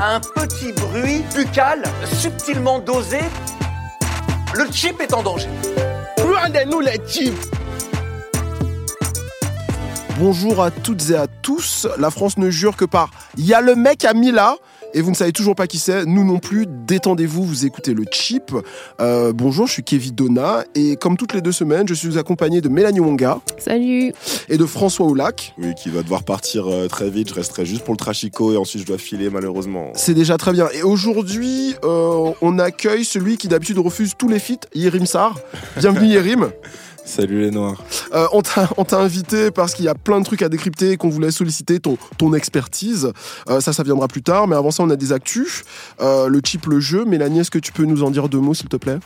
Un petit bruit buccal subtilement dosé. Le chip est en danger. Loin de nous les chips Bonjour à toutes et à tous. La France ne jure que par y a le mec à Mila et vous ne savez toujours pas qui c'est, nous non plus. Détendez-vous, vous écoutez le chip. Euh, bonjour, je suis Kevin Donna et comme toutes les deux semaines, je suis accompagné de Mélanie Wonga. Salut. Et de François Oulac. Oui, qui va devoir partir euh, très vite. Je resterai juste pour le trachico et ensuite je dois filer malheureusement. C'est déjà très bien. Et aujourd'hui, euh, on accueille celui qui d'habitude refuse tous les feats, Yerim Sar. Bienvenue Yerim. Salut les noirs. Euh, on t'a invité parce qu'il y a plein de trucs à décrypter et qu'on voulait solliciter ton, ton expertise. Euh, ça, ça viendra plus tard. Mais avant ça, on a des actus. Euh, le chip, le jeu. Mélanie, est-ce que tu peux nous en dire deux mots, s'il te plaît?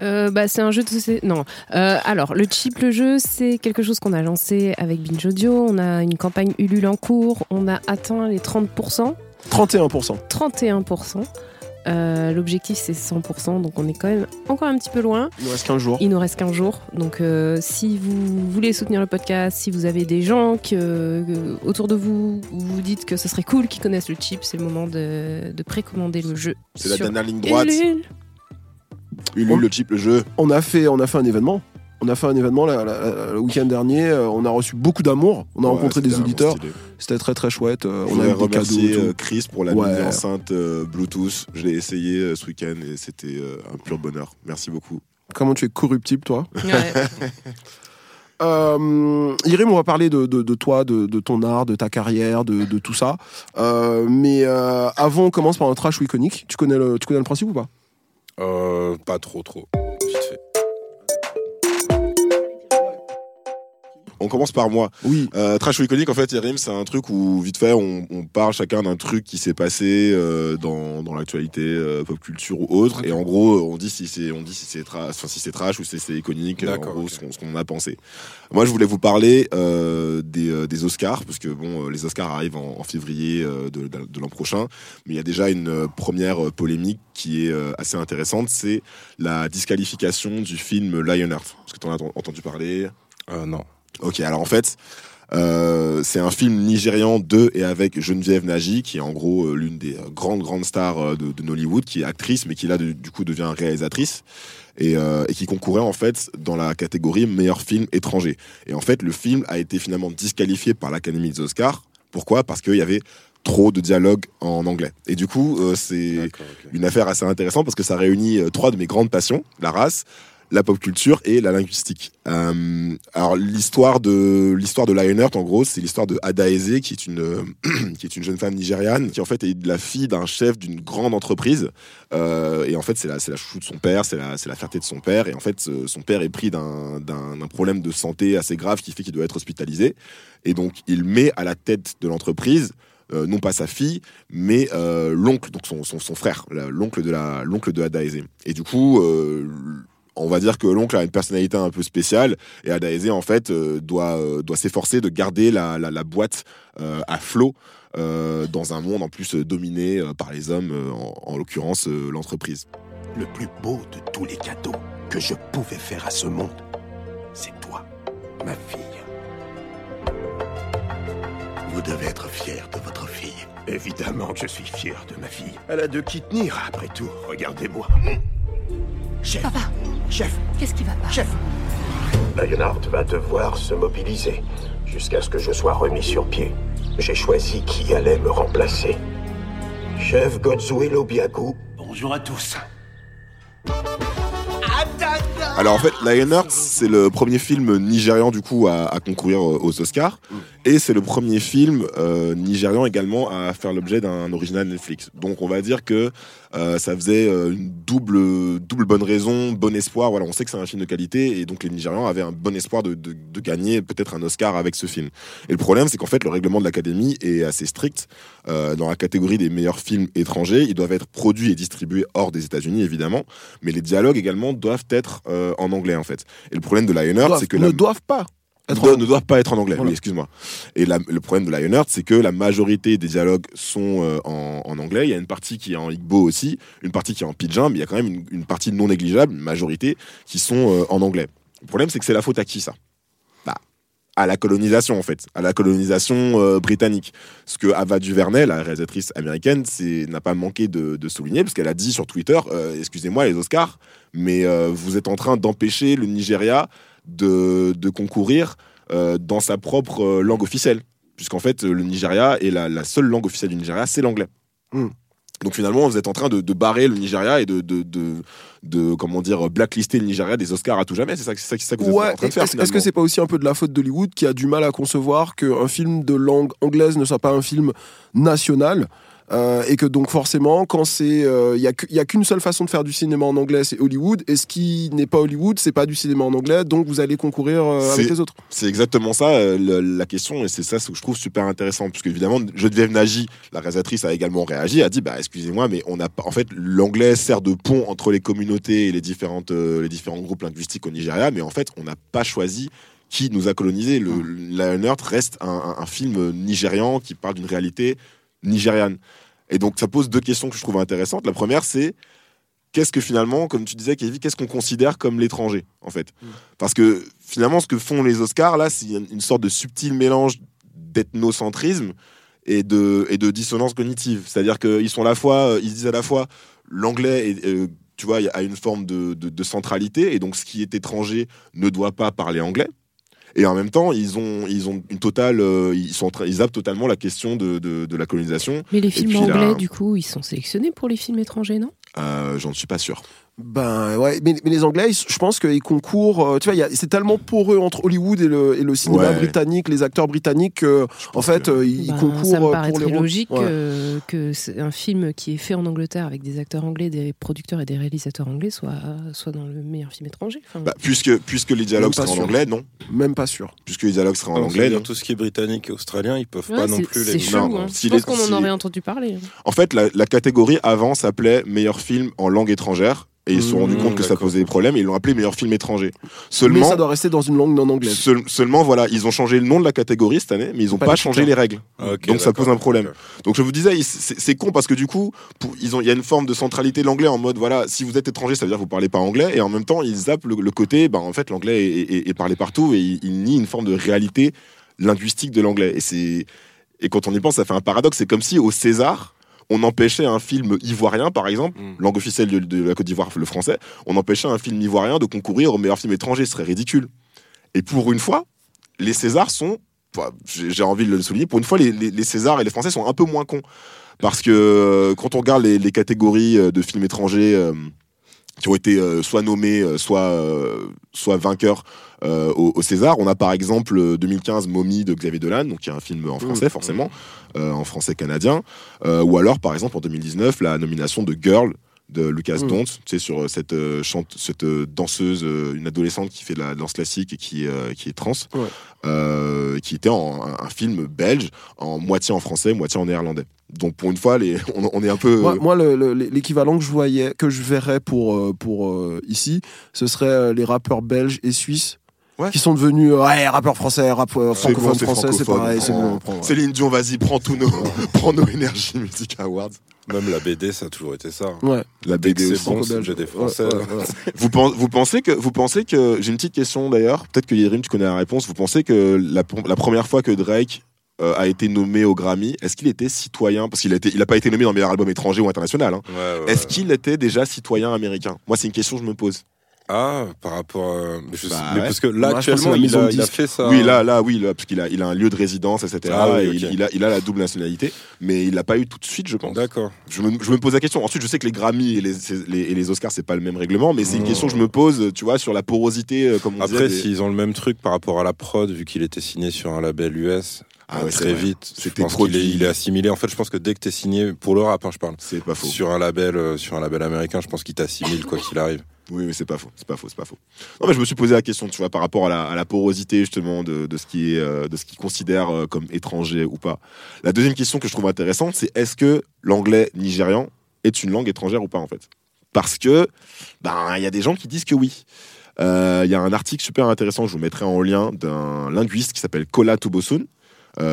Bah, c'est un jeu de société. Non. alors, le chip, le jeu, c'est quelque chose qu'on a lancé avec Binge Audio. On a une campagne Ulule en cours. On a atteint les 30%. 31%. 31%. Euh, l'objectif c'est 100%, donc on est quand même encore un petit peu loin. Il nous reste qu'un jour. Il nous reste qu'un jour. Donc euh, si vous voulez soutenir le podcast, si vous avez des gens que, autour de vous, où vous dites que ce serait cool qu'ils connaissent le chip, c'est le moment de, précommander le jeu. C'est la dernière ligne droite. Ulule. Ulule, le chip, le jeu. On a fait, on a fait un événement. On a fait un événement le week-end dernier. Euh, on a reçu beaucoup d'amour. On a rencontré des auditeurs. C'était très très chouette. Euh, on a remercié euh, Chris pour la ouais. enceinte Bluetooth. Je l'ai essayé ce week-end et c'était un pur bonheur. Merci beaucoup. Comment tu es corruptible, toi? Ouais. Euh, Irim, on va parler de, toi, de, ton art, de ta carrière, de, tout ça. mais avant, on commence par un trash iconique. Tu connais le, tu connais le principe ou pas? Pas trop, trop. On commence par moi. Oui. Euh, trash ou iconique, en fait, Yerim, c'est un truc où, vite fait, on, parle chacun d'un truc qui s'est passé euh, dans, dans l'actualité, euh, pop culture ou autre. Et en gros, on dit si c'est, on dit si c'est si trash ou si c'est iconique, en gros, ce qu'on a pensé. Moi, je voulais vous parler des, des, Oscars, parce que bon, les Oscars arrivent en, février de, de l'an prochain. Mais il y a déjà une première polémique qui est assez intéressante, c'est la disqualification du film Lionheart. Est-ce que tu en as entendu parler? Non. Ok, alors en fait, euh, c'est un film nigérian de et avec Geneviève Nagy, qui est en gros euh, l'une des euh, grandes grandes stars de, de, Nollywood, qui est actrice, mais qui là du coup devient réalisatrice. Et, et, qui concourait en fait dans la catégorie meilleur film étranger. Et en fait, le film a été finalement disqualifié par l'Académie des Oscars. Pourquoi? Parce qu'il y avait trop de dialogue en anglais. Et du coup, c'est une affaire assez intéressante parce que ça réunit trois de mes grandes passions, la race, la pop culture et la linguistique. Euh, alors l'histoire de l'histoire de Lionheart en gros, c'est l'histoire de Ada Eze qui est une qui est une jeune femme nigériane qui en fait est la fille d'un chef d'une grande entreprise euh, et en fait c'est la c'est la chouchou de son père, c'est la c'est la fierté de son père et en fait son père est pris d'un problème de santé assez grave qui fait qu'il doit être hospitalisé et donc il met à la tête de l'entreprise euh, non pas sa fille, mais l'oncle, donc son, son, son frère, l'oncle de la l'oncle de. Et du coup, on va dire que l'oncle a une personnalité un peu spéciale et Adaeze en fait euh, doit euh, doit s'efforcer de garder la, la, boîte euh, à flot dans un monde en plus dominé par les hommes, en, l'occurrence l'entreprise. Le plus beau de tous les cadeaux que je pouvais faire à ce monde, c'est toi, ma fille. Vous devez être fier de votre fille. Évidemment que je suis fier de ma fille. Elle a de qui tenir, après tout. Regardez-moi. Chef. Papa. Chef. Qu'est-ce qui va pas Chef. Lionheart va devoir se mobiliser jusqu'à ce que je sois remis sur pied. J'ai choisi qui allait me remplacer. Chef Godzuelo Biaku. Bonjour à tous. Alors en fait, Lionheart, c'est le premier film nigérian du coup à, concourir aux Oscars, et c'est le premier film euh, nigérian également à faire l'objet d'un original Netflix. Donc on va dire que euh, ça faisait euh, une double, double bonne raison, bon espoir. Voilà, on sait que c'est un film de qualité et donc les Nigérians avaient un bon espoir de, de, de gagner peut-être un Oscar avec ce film. Et le problème, c'est qu'en fait, le règlement de l'Académie est assez strict. Euh, dans la catégorie des meilleurs films étrangers, ils doivent être produits et distribués hors des États-Unis, évidemment, mais les dialogues également doivent être en anglais, en fait. Et le problème de Lionheart, c'est que ne la- doivent pas être ne, en- ne doivent pas être en anglais, Voilà. oui, excuse-moi. Et la- le problème de Lionheart, c'est que la majorité des dialogues sont euh, en, en anglais. Il y a une partie qui est en Igbo aussi, une partie qui est en pidgin, mais il y a quand même une, une partie non négligeable, une majorité, qui sont euh, en anglais. Le problème, c'est que c'est la faute à qui, ça? Bah, à la colonisation, en fait, à la colonisation euh, britannique. Ce que Ava DuVernay, la réalisatrice américaine, n'a pas manqué de, de souligner, parce qu'elle a dit sur Twitter, euh, excusez-moi les Oscars, mais euh, vous êtes en train d'empêcher le Nigeria de, de concourir euh, dans sa propre euh, langue officielle. Puisqu'en fait, le Nigeria et la, la seule langue officielle du Nigeria, c'est l'anglais. Hmm. Donc finalement, vous êtes en train de, de barrer le Nigeria et de, de, de, comment dire, blacklister le Nigeria des Oscars à tout jamais. C'est ça, c'est ça, ça que vous êtes Ouais, en train de faire. est-ce est-ce que c'est pas aussi un peu de la faute d'Hollywood qui a du mal à concevoir qu'un film de langue anglaise ne soit pas un film national? Euh, et que donc forcément quand c'est il y a que- y a qu'une seule façon de faire du cinéma en anglais c'est Hollywood. Et ce qui n'est pas Hollywood c'est pas du cinéma en anglais. Donc vous allez concourir euh, avec les autres. C'est exactement ça euh, le- la question. Et c'est ça ce que je trouve super intéressant. Puisque évidemment Geneviève Nagy, la réalisatrice, a également réagi, a dit bah excusez-moi mais on a en fait l'anglais sert de pont entre les communautés et les différentes euh, les différents groupes linguistiques au Nigeria. Mais en fait on n'a pas choisi qui nous a colonisé. Le Lionheart reste un, un- un film nigérian qui parle d'une réalité nigériane. Et donc ça pose deux questions que je trouve intéressantes. La première c'est qu'est-ce que finalement, comme tu disais, Kevin, qu'est-ce qu'on considère comme l'étranger, en fait? Parce que finalement, ce que font les Oscars, là, c'est une sorte de subtil mélange d'ethnocentrisme et de, et de dissonance cognitive. C'est-à-dire qu'ils sont à la fois, euh, ils se disent à la fois l'anglais, est, euh, tu vois, a une forme de, de- de centralité, et donc ce qui est étranger ne doit pas parler anglais. Et en même temps, ils ont, ils ont une totale, euh, ils sont ils zappent totalement la question de, de, de la colonisation. Mais les films puis là- anglais, du coup, ils sont sélectionnés pour les films étrangers, non? Euh, J'en suis pas sûr. Ben ouais, mais, mais les Anglais, je pense qu'ils concourent. euh, tu vois, c'est tellement poreux entre Hollywood et le, et le cinéma Ouais. britannique, les acteurs britanniques, que, Je en fait, que- euh, ils Ben, concourent Ça me euh, paraît pour très logique Ouais. que, que c'est un film qui est fait en Angleterre avec des acteurs anglais, des producteurs et des réalisateurs anglais soit, soit dans le meilleur film étranger. Enfin, Bah, puisque, puisque les dialogues seraient en anglais, non? Même pas sûr. Puisque les dialogues seraient en Alors, anglais, non? tout ce qui est britannique et australien, ils peuvent ouais, pas non plus c'est les. chelou. Non, hein. si Je pense les- qu'on en aurait entendu parler. hein. En fait, la, la catégorie avant s'appelait meilleur film en langue étrangère. Et ils se sont Mmh, rendus compte que ça posait des problèmes et ils l'ont appelé meilleur film étranger. Mais Seulement, ça doit rester dans une langue non anglaise. seul- seulement voilà, ils ont changé le nom de la catégorie cette année, mais ils n'ont Pas changé les règles. Donc ça pose un problème. Donc je vous disais, il- c'est con parce que du coup, pour- ils ont, il y a une forme de centralité de l'anglais en mode voilà, si vous êtes étranger, ça veut dire que vous parlez pas anglais, et en même temps ils zappent le, le côté, ben en fait l'anglais est, est- est parlé partout et ils, ils nient une forme de réalité linguistique de l'anglais. Et c'est et quand on y pense, ça fait un paradoxe. C'est comme si au César on empêchait un film ivoirien, par exemple, Mm. langue officielle de, de la Côte d'Ivoire, le français, on empêchait un film ivoirien de concourir au meilleur film étranger, ce serait ridicule. Et pour une fois, les Césars sont, j'ai envie de le souligner, pour une fois, les, les- les Césars et les Français sont un peu moins cons. Parce que euh, quand on regarde les, les catégories euh, de films étrangers euh, qui ont été euh, soit nommés, euh, soit, euh, soit vainqueurs euh, au, au César, on a par exemple euh, 2015 Mommy de Xavier Dolan, donc qui est un film en français Mmh. forcément, euh, en français canadien, euh, ou alors par exemple en 2019 la nomination de Girl de Lucas Mm. Dont, tu sais, sur euh, cette, euh, chante, cette euh, danseuse, euh, une adolescente qui fait de la danse classique et qui, qui est trans, Ouais. qui était en, un, un film belge, en moitié en français, moitié en néerlandais. Donc pour une fois, les, on, on est un peu... Moi, moi, le- le- l'équivalent que je voyais, que je verrais pour, pour ici, ce serait les rappeurs belges et suisses. Ouais. Qui sont devenus euh, ouais, rappeurs français, rap euh, C'est bon, francophones français, c'est pareil, c'est bon. on prend, ouais. Céline Dion, vas-y, prends tous nos, prends nos Energy Music Awards. Même la BD, ça a toujours été ça. Ouais, La BD C'est aussi. bon, c'est Ouais, ouais, ouais. Vous, pen- vous pensez que vous pensez que j'ai une petite question d'ailleurs. Peut-être que Yerim, tu connais la réponse. Vous pensez que la, la première fois que Drake euh, a été nommé au Grammy, est-ce qu'il était citoyen? Parce qu'il a été, il a pas été nommé dans le meilleur album étranger ou international. hein. Ouais, ouais, Est-ce ouais. qu'il était déjà citoyen américain? Moi, c'est une question que je me pose. Ah, par rapport à. mais je sais- Bah mais ouais. parce que là, Moi, actuellement, la il a, il a fait ça. Oui, là, là, oui, là, parce qu'il a, il a un lieu de résidence, etc. Ah oui, et ok. il, il a, il a la double nationalité, mais il l'a pas eu tout de suite, je pense. D'accord. Je me, je me pose la question. Ensuite, je sais que les Grammy et les, les- et les Oscars, c'est pas le même règlement, mais c'est une question que je me pose, tu vois, sur la porosité, euh, comme on Après, des- s'ils ont le même truc par rapport à la prod, vu qu'il était signé sur un label US. Ah ouais, c'est très vite. Je C'était pense qu'il est, il est assimilé. En fait, je pense que dès que t'es signé pour le rap, hein, je parle C'est pas faux. sur un label, euh, sur un label américain, je pense qu'il t'assimile quoi qu'il arrive. Oui, mais c'est pas faux, c'est pas faux, c'est pas faux. Non, mais je me suis posé la question, tu vois, par rapport à la, porosité justement de, ce qui est, euh, de ce qu'ils considèrent euh, comme étranger ou pas. La deuxième question que je trouve intéressante, c'est est-ce que l'anglais nigérian est une langue étrangère ou pas en fait? Parce que, ben, il y a des gens qui disent que oui. Euh, Il y a un article super intéressant, je vous mettrai en lien, d'un linguiste qui s'appelle Kola Tobosun,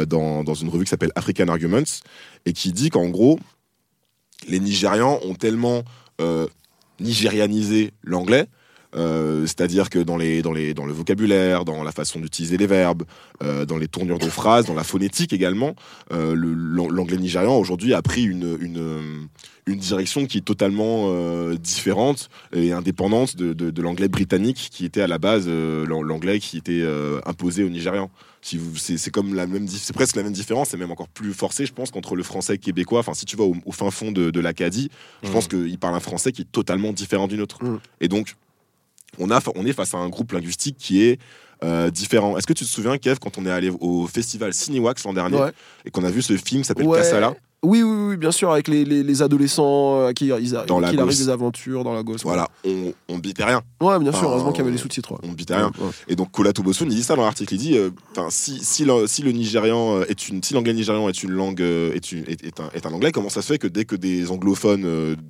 dans, dans une revue qui s'appelle African Arguments, et qui dit qu'en gros, les Nigérians ont tellement nigérianisé l'anglais, euh, c'est-à-dire que dans, les, dans, les, dans le vocabulaire, dans la façon d'utiliser les verbes, euh, dans les tournures de phrases, dans la phonétique également, euh, le- l'anglais nigérian aujourd'hui a pris une, une, une direction qui est totalement différente et indépendante de, de, de l'anglais britannique qui était à la base l'an- l'anglais qui était imposé aux Nigérians. Si vous, c'est, c'est comme la même, dif- c'est presque la même différence, c'est même encore plus forcé, je pense, qu'entre le français québécois. Enfin, si tu vas au, au fin fond de, de l'Acadie, je Mm. pense qu'il parle un français qui est totalement différent du nôtre. Mm. Et donc, on, a, on est face à un groupe linguistique qui est euh, différent. Est-ce que tu te souviens, Kev, quand on est allé au festival Cinewax l'an dernier Ouais. et qu'on a vu ce film qui s'appelle Ouais. Kassala Oui, oui, oui, bien sûr, avec les, les, les adolescents euh, à qui ils a- Dans la qu'il arrive des aventures dans la gosse. Voilà, on, on bitait rien. Ouais, bien sûr, heureusement qu'il y avait les sous-titres. ouais. On bitait rien. Ouais. Et donc Kola Tobosun, il dit ça dans l'article. Il dit, euh, si, si, le, si le nigérian euh, est une, si l'anglais nigérian est une langue, euh, est, une- est, est un, est un anglais, comment ça se fait que dès que des anglophones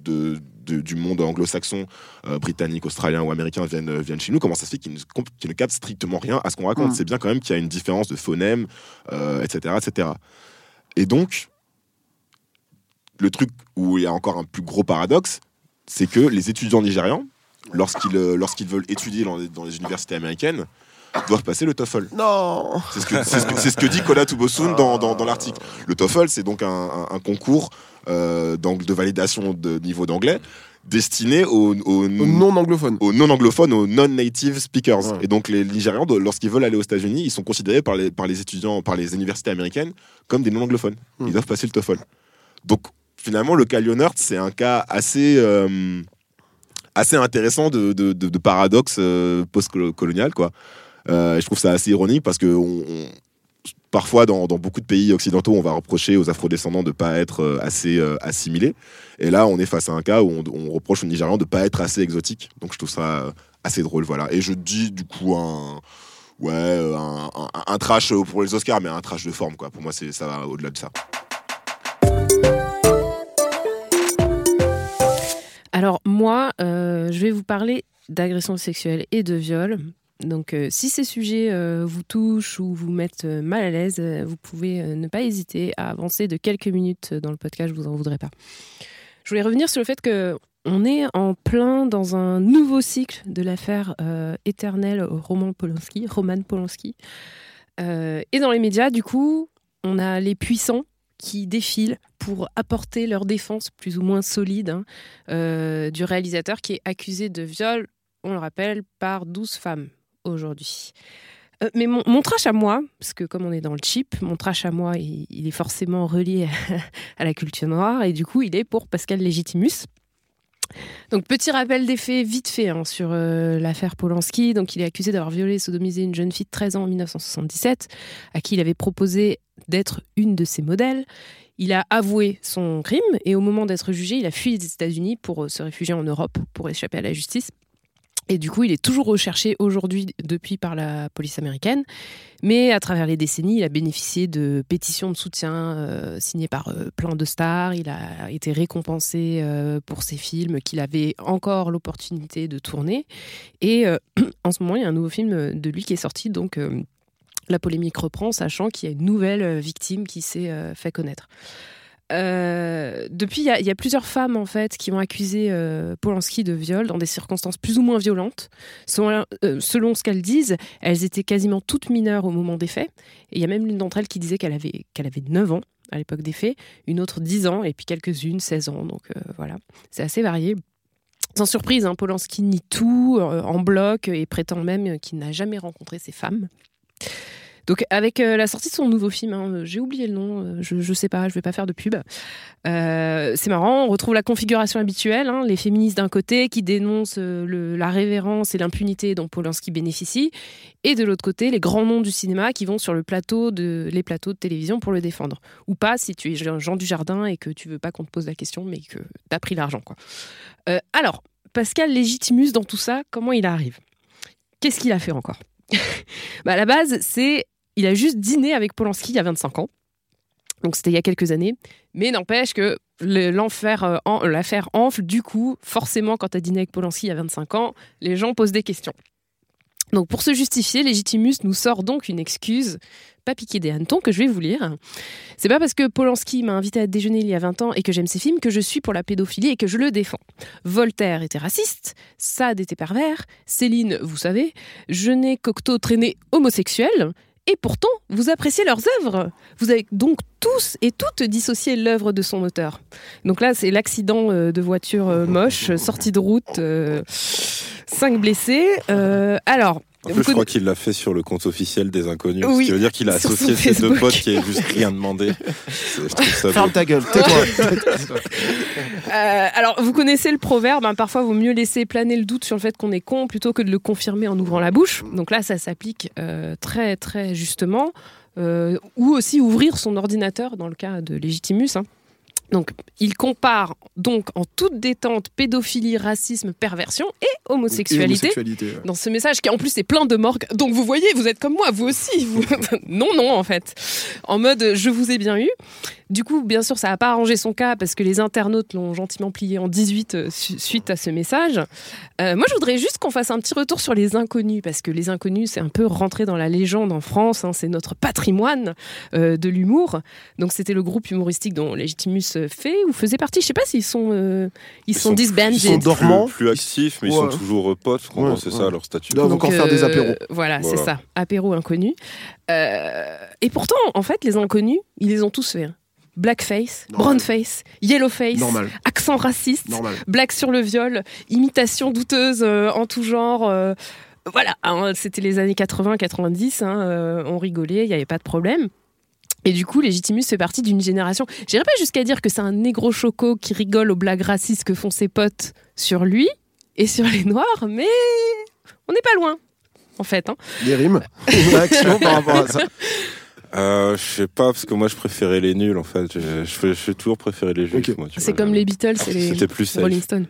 de, de- du monde anglo-saxon, euh, britannique, australien ou américain viennent, viennent chez nous, comment ça se fait qu'ils ne, ne captent strictement rien à ce qu'on raconte? Mm. C'est bien quand même qu'il y a une différence de phonème, euh, etc., etc. Et donc, le truc où il y a encore un plus gros paradoxe, c'est que les étudiants nigérians, lorsqu'ils euh, lorsqu'ils veulent étudier dans les, dans les universités américaines, doivent passer le TOEFL. Non C'est ce que, ce ce dit Kola Tubosun dans, dans, dans l'article. Le TOEFL, c'est donc un, un- un concours euh, de validation de niveau d'anglais destiné aux, aux, Non anglophone. aux non-anglophones, aux non-native speakers. Ouais. Et donc les Nigérians, lorsqu'ils veulent aller aux États-Unis, ils sont considérés par les, par les étudiants, par les universités américaines, comme des non-anglophones. Hmm. Ils doivent passer le TOEFL. Donc finalement, le cas c'est un cas assez, euh, assez intéressant de, de, de- paradoxe euh, post-colonial. Quoi. Euh, je trouve ça assez ironique parce que parfois, dans, dans beaucoup de pays occidentaux, on va reprocher aux afrodescendants de ne pas être euh, assez assimilés. Et là, on est face à un cas où on, reproche aux Nigérians de ne pas être assez exotiques. Donc je trouve ça assez drôle. Voilà. Et je dis du coup un. Ouais, un- un trash pour les Oscars, mais un trash de forme, quoi. Pour moi, c'est ça va au-delà de ça. Alors moi, euh, je vais vous parler d'agression sexuelle et de viol. Donc euh, si ces sujets euh, vous touchent ou vous mettent mal à l'aise, vous pouvez ne pas hésiter à avancer de quelques minutes dans le podcast, je vous en voudrais pas. Je voulais revenir sur le fait que on est en plein dans un nouveau cycle de l'affaire éternelle Roman Polanski, Roman Polanski. Et dans les médias, du coup, on a les puissants qui défilent pour apporter leur défense plus ou moins solide hein, euh, du réalisateur qui est accusé de viol, on le rappelle, par 12 femmes aujourd'hui. Euh, mais mon, mon trash à moi, parce que comme on est dans le chip, mon trash à moi, il, il est forcément relié à la culture noire, et du coup, il est pour Pascal Légitimus. Donc, petit rappel des faits vite fait hein, sur euh, l'affaire Polanski. Donc, il est accusé d'avoir violé et sodomisé une jeune fille de 13 ans en 1977, à qui il avait proposé d'être une de ses modèles. Il a avoué son crime et au moment d'être jugé, il a fui les États-Unis pour euh, se réfugier en Europe, pour échapper à la justice. Et du coup, il est toujours recherché aujourd'hui depuis par la police américaine. Mais à travers les décennies, il a bénéficié de pétitions de soutien euh, signées par euh, plein de stars. Il a été récompensé euh, pour ses films qu'il avait encore l'opportunité de tourner. Et en ce moment, il y a un nouveau film de lui qui est sorti. Donc, la polémique reprend, sachant qu'il y a une nouvelle victime qui s'est fait connaître. Euh, depuis, il y, a- plusieurs femmes en fait qui ont accusé euh, Polanski de viol dans des circonstances plus ou moins violentes. Selon, euh, selon ce qu'elles disent, elles étaient quasiment toutes mineures au moment des faits. Il y a même l'une d'entre elles qui disait qu'elle avait, qu'elle avait 9 ans à l'époque des faits, une autre 10 ans, et puis quelques-unes 16 ans. Donc voilà, c'est assez varié. Sans surprise, hein, Polanski nie tout en bloc et prétend même qu'il n'a jamais rencontré ces femmes. Donc avec euh, la sortie de son nouveau film, hein, j'ai oublié le nom, euh, je, je sais pas, je vais pas faire de pub. Euh, c'est marrant, on retrouve la configuration habituelle, hein, les féministes d'un côté qui dénoncent la révérence et l'impunité dont Polanski bénéficie, et de l'autre côté les grands noms du cinéma qui vont sur le plateau de les plateaux de télévision pour le défendre. Ou pas si tu es Jean du Jardin et que tu veux pas qu'on te pose la question, mais que t'as pris l'argent quoi. Alors Pascal Légitimus dans tout ça, comment il arrive? Qu'est-ce qu'il a fait encore? Bah, À la base, c'est il a juste dîné avec Polanski il y a 25 ans. Donc c'était il y a quelques années. Mais n'empêche que euh, l'affaire enfle. Du coup, forcément, quand tu as dîné avec Polanski il y a 25 ans, les gens posent des questions. Donc pour se justifier, Légitimus nous sort donc une excuse, pas piquée des hannetons, que je vais vous lire. C'est pas parce que Polanski m'a invité à déjeuner il y a 20 ans et que j'aime ses films que je suis pour la pédophilie et que je le défends. Voltaire était raciste, Sade était pervers, Céline, vous savez, Genet Cocteau traîné homosexuel, et pourtant, vous appréciez leurs œuvres. Vous avez donc tous et toutes dissocié l'œuvre de son auteur. Donc là, c'est l'accident euh, de voiture euh, moche, sortie de route, euh, cinq blessés. Alors, En plus, je crois qu'il l'a fait sur le compte officiel des inconnus. Oui, ce qui veut dire qu'il a associé ses deux potes qui avaient juste rien demandé. Ferme ta gueule, tais-toi. Euh, alors, vous connaissez le proverbe, hein, parfois vaut mieux laisser planer le doute sur le fait qu'on est con plutôt que de le confirmer en ouvrant la bouche. Donc là, ça s'applique euh, très très justement. Euh, ou aussi ouvrir son ordinateur dans le cas de Légitimus. hein. Donc, il compare donc en toute détente pédophilie, racisme, perversion et homosexualité. Homosexualité, ouais. Dans ce message qui en plus est plein de morgue. Donc vous voyez, vous êtes comme moi, vous aussi. vous- non, non, en fait. En mode, je vous ai bien eu. Du coup, bien sûr, ça n'a pas arrangé son cas parce que les internautes l'ont gentiment plié en 18 euh, su- suite à ce message. Euh, moi, je voudrais juste qu'on fasse un petit retour sur les inconnus parce que les inconnus, c'est un peu rentré dans la légende en France. hein, c'est notre patrimoine euh, de l'humour. Donc, c'était le groupe humoristique dont Légitimus euh, fait ou faisait partie. Je sais pas s'ils sont, euh, ils, Ils sont, sont- disbanded. ils sont Plus, dormants. plus actifs, mais ils Ouais. sont toujours euh, potes. Ouais, gros, c'est ouais. ça leur statut. Ils doivent encore faire des apéros. Voilà, c'est ça. Apéro inconnu. Euh, et pourtant, en fait, les inconnus, ils les ont tous fait. hein. Blackface, brownface, yellowface, Normal, accent raciste, normal. blague sur le viol, imitation douteuse euh, en tout genre. euh, voilà, hein, c'était les années 80-90, hein, euh, on rigolait, il n'y avait pas de problème. Et du coup, Légitimus fait partie d'une génération. J'irai pas jusqu'à dire que c'est un négro choco qui rigole aux blagues racistes que font ses potes sur lui et sur les noirs, mais on n'est pas loin, en fait. hein. Des rimes, une réaction par rapport à ça. Euh, je sais pas, parce que moi je préférais les nuls en fait. Je, je, toujours préféré les juifs. Ok. moi, tu C'est comme les Beatles et les. Rolling Stones.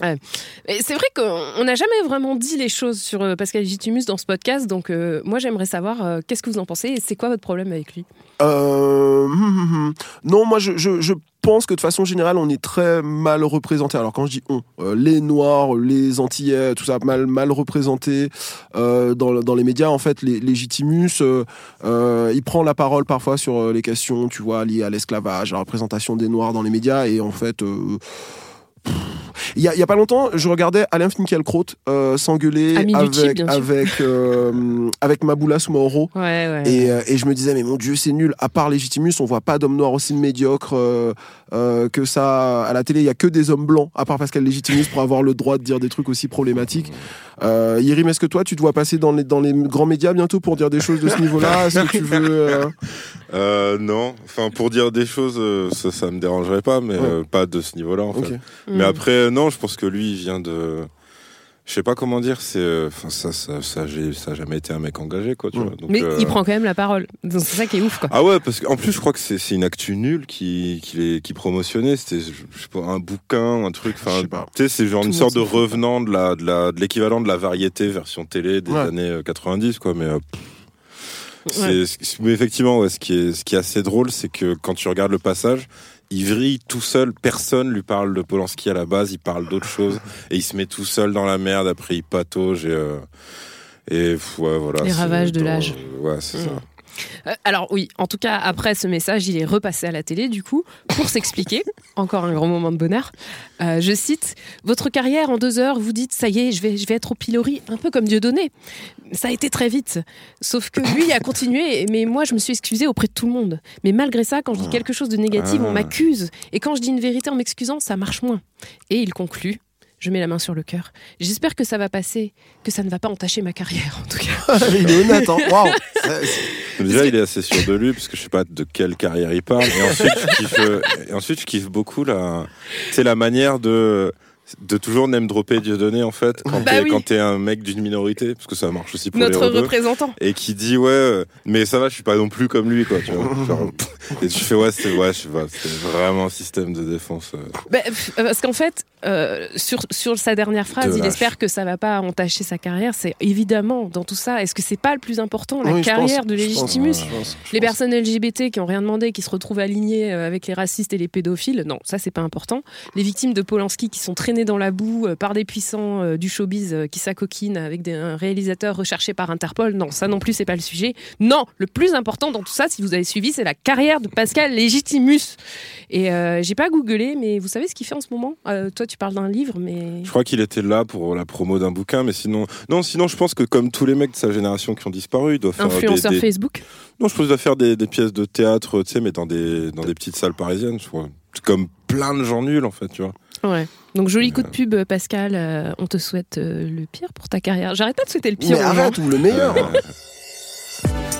C'est vrai qu'on n'a jamais vraiment dit les choses sur euh, Pascal Légitimus dans ce podcast, donc euh, moi j'aimerais savoir euh, qu'est-ce que vous en pensez et c'est quoi votre problème avec lui? Hum, hum, hum. non, moi je, pense que de façon générale on est très mal représenté. Alors quand je dis on, les Noirs, les Antillais, tout ça mal mal représenté dans, les médias. En fait, les Légitimus, il prend la parole parfois sur les questions, tu vois, liées à l'esclavage, à la représentation des Noirs dans les médias et en fait. Il y, a, il y a pas longtemps, je regardais Alain Finkielkraut euh, s'engueuler type, avec avec euh, avec Maboula Soumaoro. Ouais, ouais. Et, euh, et je me disais, mais mon Dieu, c'est nul. À part Légitimus, on voit pas d'hommes noirs aussi médiocres euh, euh, que ça à la télé. Il y a que des hommes blancs, à part Pascal Légitimus, pour avoir le droit de dire des trucs aussi problématiques. Euh, Yérim, est-ce que toi, tu te vois passer dans les, dans les grands médias bientôt pour dire des choses de ce niveau-là Est-ce que tu veux. euh, Euh, non, enfin pour dire des choses, euh, ça, ça me dérangerait pas, mais Ouais. euh, pas de ce niveau-là en fait. Mm. Mais après, euh, non, je pense que lui, il vient de. Je sais pas comment dire, c'est. euh, Enfin, ça, ça, ça, j'ai- ça a jamais été un mec engagé, quoi, tu Ouais. vois. Donc, Mais euh, il prend quand même la parole. Donc c'est ça qui est ouf, quoi. Ah ouais, parce qu'en plus, je crois que c'est une actu nulle qui, qui, les- qui promotionnait. C'était, je je sais pas, un bouquin, un truc. Enfin, tu sais, c'est genre Tout une sorte de revenant de la, de la, de l'équivalent de la variété version télé des Ouais. années euh, 90, quoi. Mais euh, Ouais. mais effectivement, ouais, ce qui est, ce qui est assez drôle, c'est que quand tu regardes le passage, il vrille tout seul, personne lui parle de Polanski à la base, il parle d'autre chose, et il se met tout seul dans la merde, après il patauge, et, euh, et ouais, voilà. Les ravages de l'âge. Ouais, c'est Mm. ça. Euh, alors oui, en tout cas, après ce message, il est repassé à la télé, du coup, pour s'expliquer. Encore un grand moment de bonheur. Euh, je cite, Votre carrière en deux heures, vous dites, ça y est, je vais, je vais être au pilori, un peu comme Dieudonné. Ça a été très vite. Sauf que lui a continué, mais moi, je me suis excusée auprès de tout le monde. Mais malgré ça, quand je dis quelque chose de négatif, Ah. on m'accuse. Et quand je dis une vérité en m'excusant, ça marche moins. Et il conclut. Je mets la main sur le cœur. J'espère que ça va passer, que ça ne va pas entacher ma carrière, en tout cas. Il est honnête, hein. Waouh Déjà, il est assez sûr de lui, parce que je sais pas de quelle carrière il parle. Et ensuite, je kiffe, et ensuite, je kiffe beaucoup la, c'est la manière de, de toujours name dropper Dieudonné, en fait, quand Bah t'es, oui. quand t'es un mec d'une minorité, parce que ça marche aussi pour Notre les rebeux. représentant. Et qui dit, ouais, euh, mais ça va, je suis pas non plus comme lui, quoi, tu vois. Genre, et tu fais, ouais, c'est, ouais, je sais pas, c'est vraiment un système de défense. euh. Bah, parce qu'en fait, euh, sur, sur sa dernière phrase, De il espère que ça va pas entacher sa carrière. C'est évidemment dans tout ça. Est-ce que c'est pas le plus important, la Oui, carrière pense, de je pense, Légitimus je pense, je Les personnes LGBT qui ont rien demandé, qui se retrouvent alignées avec les racistes et les pédophiles, non, ça c'est pas important. Les victimes de Polanski qui sont traînées dans la boue euh, par des puissants euh, du showbiz euh, qui s'acoquinent avec des, un réalisateur recherché par Interpol, non, ça non plus c'est pas le sujet. Non, le plus important dans tout ça, si vous avez suivi, c'est la carrière de Pascal Légitimus. Et euh, j'ai pas googlé, mais vous savez ce qu'il fait en ce moment? Euh, Toi tu parles d'un livre, mais Je crois qu'il était là pour la promo d'un bouquin, mais sinon, non, sinon, je pense que comme tous les mecs de sa génération qui ont disparu, il doit faire des, influenceur des- Facebook? non, je pense qu'il doit faire des, des pièces de théâtre, tu sais, mais dans des, dans des petites salles parisiennes, je crois. Comme plein de gens nuls, en fait, tu vois. Ouais. Donc joli coup de pub, Pascal. euh, on te souhaite euh, le pire pour ta carrière. J'arrête pas de souhaiter le pire. Mais arrête, ou le meilleur.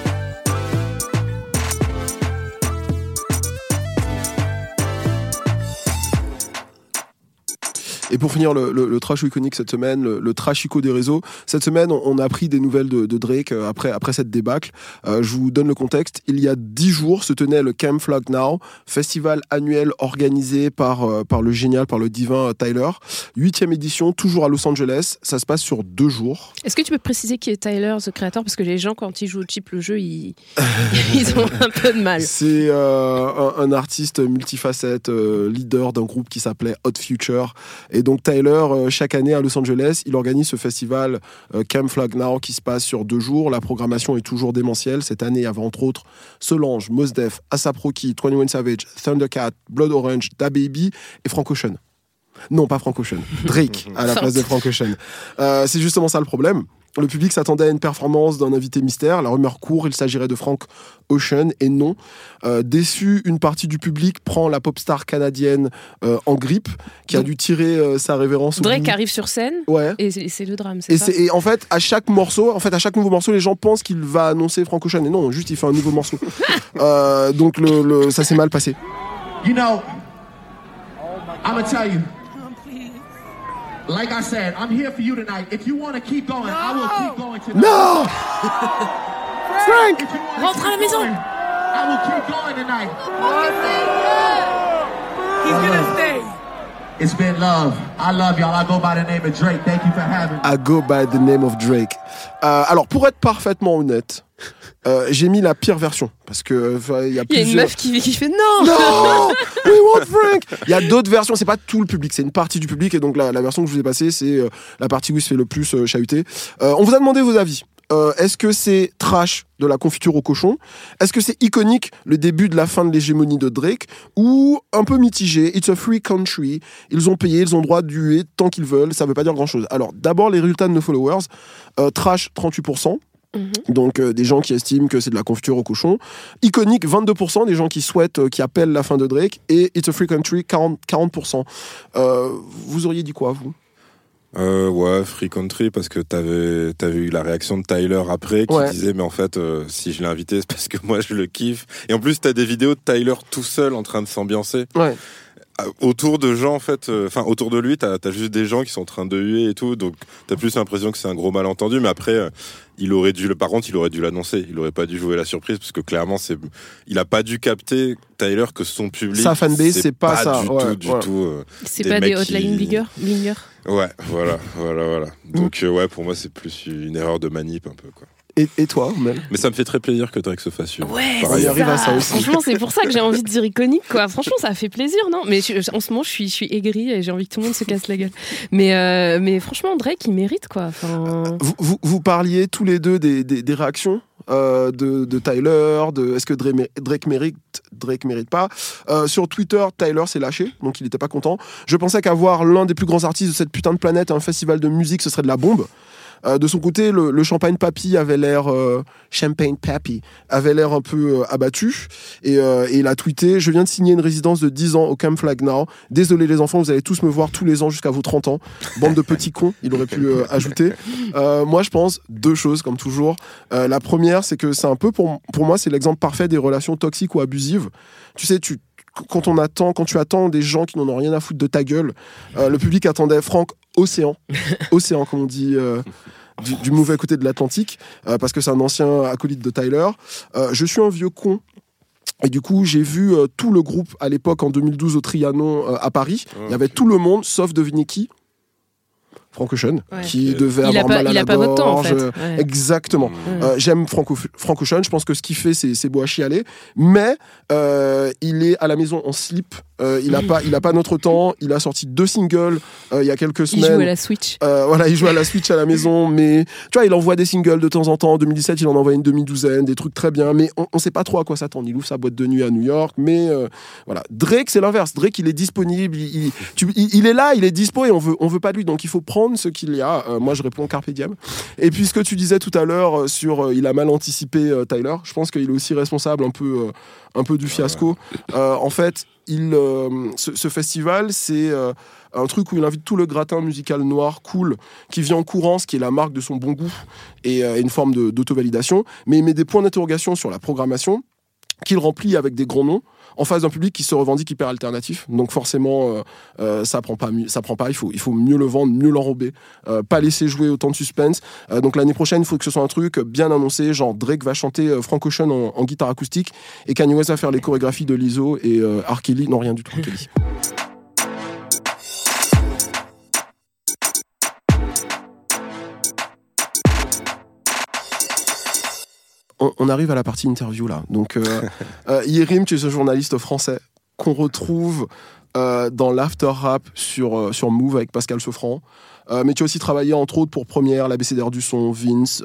Et pour finir le, le, le trash iconique cette semaine, le, le trashico des réseaux. Cette semaine, on, on a appris des nouvelles de, de Drake euh, après, après cette débâcle. Euh, je vous donne le contexte. Il y a dix jours se tenait le Camp Flag Now, festival annuel organisé par, euh, par le génial, par le divin Tyler. Huitième édition, toujours à Los Angeles. Ça se passe sur deux jours. Est-ce que tu peux préciser qui est Tyler, ce créateur? Parce que les gens, quand ils jouent au chip le jeu, ils, ils ont un peu de mal. C'est euh, un, un artiste multifacette, leader d'un groupe qui s'appelait Hot Future. Et donc Tyler, euh, chaque année à Los Angeles, il organise ce festival euh, Camp Flag Now qui se passe sur deux jours. La programmation est toujours démentielle. Cette année, il y avait entre autres Solange, Mos Def, ASAP Rocky, 21 Savage, Thundercat, Blood Orange, DaBaby et Frank Ocean. Non, pas Frank Ocean. Drake à la place de Frank Ocean. Euh, c'est justement ça le problème. Le public s'attendait à une performance d'un invité mystère. La rumeur court, il s'agirait de Frank Ocean et non. Euh, déçu, une partie du public prend la pop star canadienne euh, en grippe, qui a dû tirer euh, sa révérence au Drake arrive sur scène Ouais. et c'est le drame, c'est Et, ça et en fait, à chaque morceau, en fait, à chaque nouveau morceau, les gens pensent qu'il va annoncer Frank Ocean. Et non, juste il fait un nouveau morceau. Euh, donc le, le- ça s'est mal passé. You know, I'm gonna tell you. Like I said, I'm here for you tonight. If you want to keep going, I will keep going tonight. No! Frank If Rentre à la maison. going, I will keep going tonight. He's gonna stay. It's been love. I love y'all. I go by the name of Drake. Thank you for having me. I go by the name of Drake. Euh, alors, pour être parfaitement honnête, euh, j'ai mis la pire version. Parce que euh, il y a Il y a une plusieurs... meuf qui, qui fait non Non We want Frank Il y a d'autres versions, c'est pas tout le public, c'est une partie du public. Et donc, la, la version que je vous ai passée, c'est la partie où il se fait le plus euh, chahuter. Euh, on vous a demandé vos avis. Euh, Est-ce que c'est trash de la confiture au cochon? Est-ce que c'est iconique le début de la fin de l'hégémonie de Drake? Ou un peu mitigé It's a free country. Ils ont payé, ils ont le droit de huer tant qu'ils veulent. Ça veut pas dire grand-chose. Alors, d'abord, les résultats de nos followers. Euh, trash, 38%. Mhm. Donc euh, des gens qui estiment que c'est de la confiture au cochon. Iconique, 22%, des gens qui souhaitent, euh, qui appellent la fin de Drake. Et It's a Free Country, 40%. 40%. Euh, vous auriez dit quoi, vous? Euh, ouais, Free Country, parce que t'avais, t'avais eu la réaction de Tyler après qui Ouais. disait, mais en fait, euh, si je l'ai invité, c'est parce que moi je le kiffe. Et en plus, t'as des vidéos de Tyler tout seul en train de s'ambiancer. Ouais. Euh, Autour de gens, en fait, euh, enfin, autour de lui, t'as, t'as juste des gens qui sont en train de huer et tout. Donc, t'as plus l'impression que c'est un gros malentendu. Mais après, il aurait dû, le- par contre, il aurait dû l'annoncer. Il aurait pas dû jouer la surprise parce que clairement, c'est, il a pas dû capter, Tyler, que son public. Sa fanbase, c'est pas ça, Du ouais, tout, du ouais. tout. euh, C'est pas des qui- hotline blingers Ouais, voilà, voilà, voilà. Donc, euh, ouais, pour moi, c'est plus une erreur de manip un peu, quoi. Et, et toi, Mel Mais ça me fait très plaisir que Drake se fasse suivre. Ouais, Par on y c'est ailleurs. arrive à ça aussi. Franchement, c'est pour ça que j'ai envie de dire iconique, quoi. Franchement, ça fait plaisir, non? Mais je- en ce moment, je suis, je suis aigrie et j'ai envie que tout le monde se casse la gueule. Mais, euh, mais franchement, Drake, il mérite, quoi. Enfin, vous, vous, vous parliez tous les deux des, des, des réactions euh, de, de Tyler, de est-ce que Drake mérite, Drake mérite pas? Euh, sur Twitter, Tyler s'est lâché, donc il n'était pas content. Je pensais qu'avoir l'un des plus grands artistes de cette putain de planète à un festival de musique, ce serait de la bombe. Euh, de son côté, le, le champagne papy avait l'air euh, champagne papy avait l'air un peu euh, abattu et, euh, et il a tweeté je viens de signer une résidence de 10 ans au Camp Flag Now. Désolé les enfants, vous allez tous me voir tous les ans jusqu'à vos 30 ans. Bande de petits cons, il aurait pu ajouter. Moi, je pense deux choses comme toujours. La première, c'est que c'est un peu pour pour moi, c'est l'exemple parfait des relations toxiques ou abusives. Tu sais, tu quand on attend, quand tu attends des gens qui n'en ont rien à foutre de ta gueule, euh, le public attendait Franck Océan, Océan comme on dit euh, du, du mauvais côté de l'Atlantique, euh, parce que c'est un ancien acolyte de Tyler. Je suis un vieux con. Et du coup, j'ai vu euh, tout le groupe à l'époque en 2012 au Trianon euh, à Paris. Il y avait tout le monde, sauf devinez qui Frank Ocean, Ouais. qui devait Il avoir pas, mal à il la a pas votre temps en gorge, fait. Ouais. Exactement. Ouais. Euh, J'aime Franco, Frank Ocean, je pense que ce qu'il fait, c'est c'est beau à chialer, mais euh, il est à la maison en slip, euh, il n'a pas, il a pas notre temps, il a sorti deux singles euh, il y a quelques Il joue semaines. à la Switch. Euh, voilà, il joue à la Switch à la maison, mais tu vois, il envoie des singles de temps en temps. En 2017, il en envoie une demi-douzaine, des trucs très bien, mais on, on sait pas trop à quoi s'attendre. Il ouvre sa boîte de nuit à New York, mais euh, voilà. Drake, c'est l'inverse. Drake, il est disponible, il, il- tu- il- il est là, il est dispo et on veut, on veut pas de lui, donc il faut prendre ce qu'il y a. Euh, moi, je réponds carpe diem. Et puis ce que tu disais tout à l'heure euh, sur, euh, il a mal anticipé euh, Tyler. Je pense qu'il est aussi responsable un peu, euh, un peu du fiasco. Euh, en fait, euh, ce, festival, c'est euh, un truc où il invite tout le gratin musical noir cool qui vient en courant, ce qui est la marque de son bon goût et euh, une forme d'auto-validation, mais il met des points d'interrogation sur la programmation qu'il remplit avec des grands noms en face d'un public qui se revendique hyper alternatif. Donc forcément, euh, euh, ça prend pas, ça prend pas. Il faut, il faut mieux le vendre, mieux l'enrober, euh, pas laisser jouer autant de suspense. Euh, donc l'année prochaine, il faut que ce soit un truc bien annoncé, genre Drake va chanter euh, Frank Ocean en, guitare acoustique et Kanye West va faire les chorégraphies de Lizzo et. Kelly, non rien du tout on, on arrive à la partie interview là. Donc, euh, euh, Yérim, tu es ce journaliste français qu'on retrouve euh, dans l'after rap sur, euh, sur Move avec Pascal Sefranc. Euh, mais tu as aussi travaillé entre autres pour Première, l'ABCDR du son, Vince,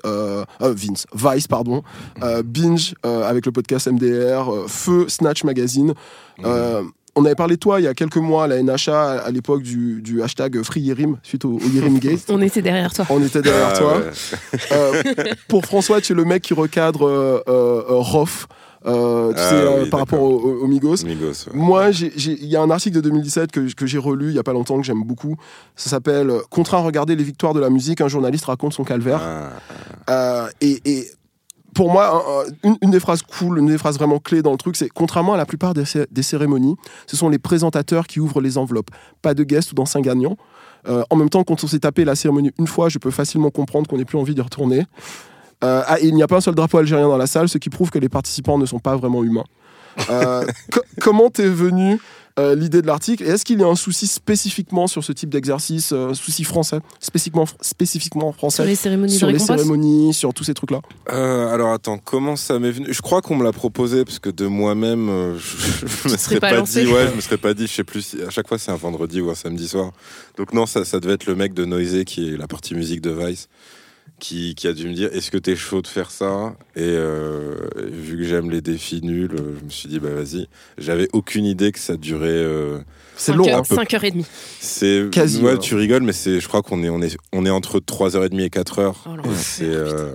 Vince, Vice, pardon, Binge avec le podcast MDR, Feu, Snatch Magazine. On avait parlé de toi il y a quelques mois à la NHA à, l'époque du, du hashtag Free Yerim suite au, au Yerim Gate. On était derrière toi. On était derrière Ah, toi. ouais. Euh, pour François, tu es le mec qui recadre euh, euh, Rof, euh, tu Ah sais, euh, oui, par rapport aux au, Migos. Migos, ouais. Moi, j'ai- j'ai- il y a un article de 2017 que, que j'ai relu il y a pas longtemps que j'aime beaucoup. Ça s'appelle Contraint à regarder les victoires de la musique. Un journaliste raconte son calvaire. Ah, Euh, et, et pour moi, un- un- une, des phrases cool, une des phrases vraiment clés dans le truc, c'est contrairement à la plupart des, cé- des cérémonies, ce sont les présentateurs qui ouvrent les enveloppes, pas de guests ou d'anciens gagnants. Euh, en même temps, quand on s'est tapé la cérémonie une fois, je peux facilement comprendre qu'on n'ait plus envie d'y retourner. Euh, ah, il n'y a pas un seul drapeau algérien dans la salle, ce qui prouve que les participants ne sont pas vraiment humains. Euh, co- comment t'es venu euh, l'idée de l'article Et est-ce qu'il y a un souci spécifiquement sur ce type d'exercice, euh, un souci français, spécifiquement, spécifiquement français Sur les cérémonies sur les cérémonies, sur tous ces trucs-là Euh, alors attends, comment ça m'est venu? Je crois qu'on me l'a proposé parce que de moi-même, je, je me serais pas dit. Ouais, je me serais pas dit. Je sais plus. si- à chaque fois, c'est un vendredi ou un samedi soir. Donc non, ça, ça devait être le mec de Noisy qui est la partie musique de Vice, qui, qui a dû me dire Est-ce que t'es chaud de faire ça? Et euh, vu que j'aime les défis nuls, euh, je me suis dit bah vas-y. J'avais aucune idée que ça durait. euh, C'est long, heures- hein. peu. cinq heures et demie. c'est Quasi, ouais, ouais. tu rigoles, mais c'est. Je crois qu'on est on est on est entre 3h30 et 4h. Oh, C'est euh,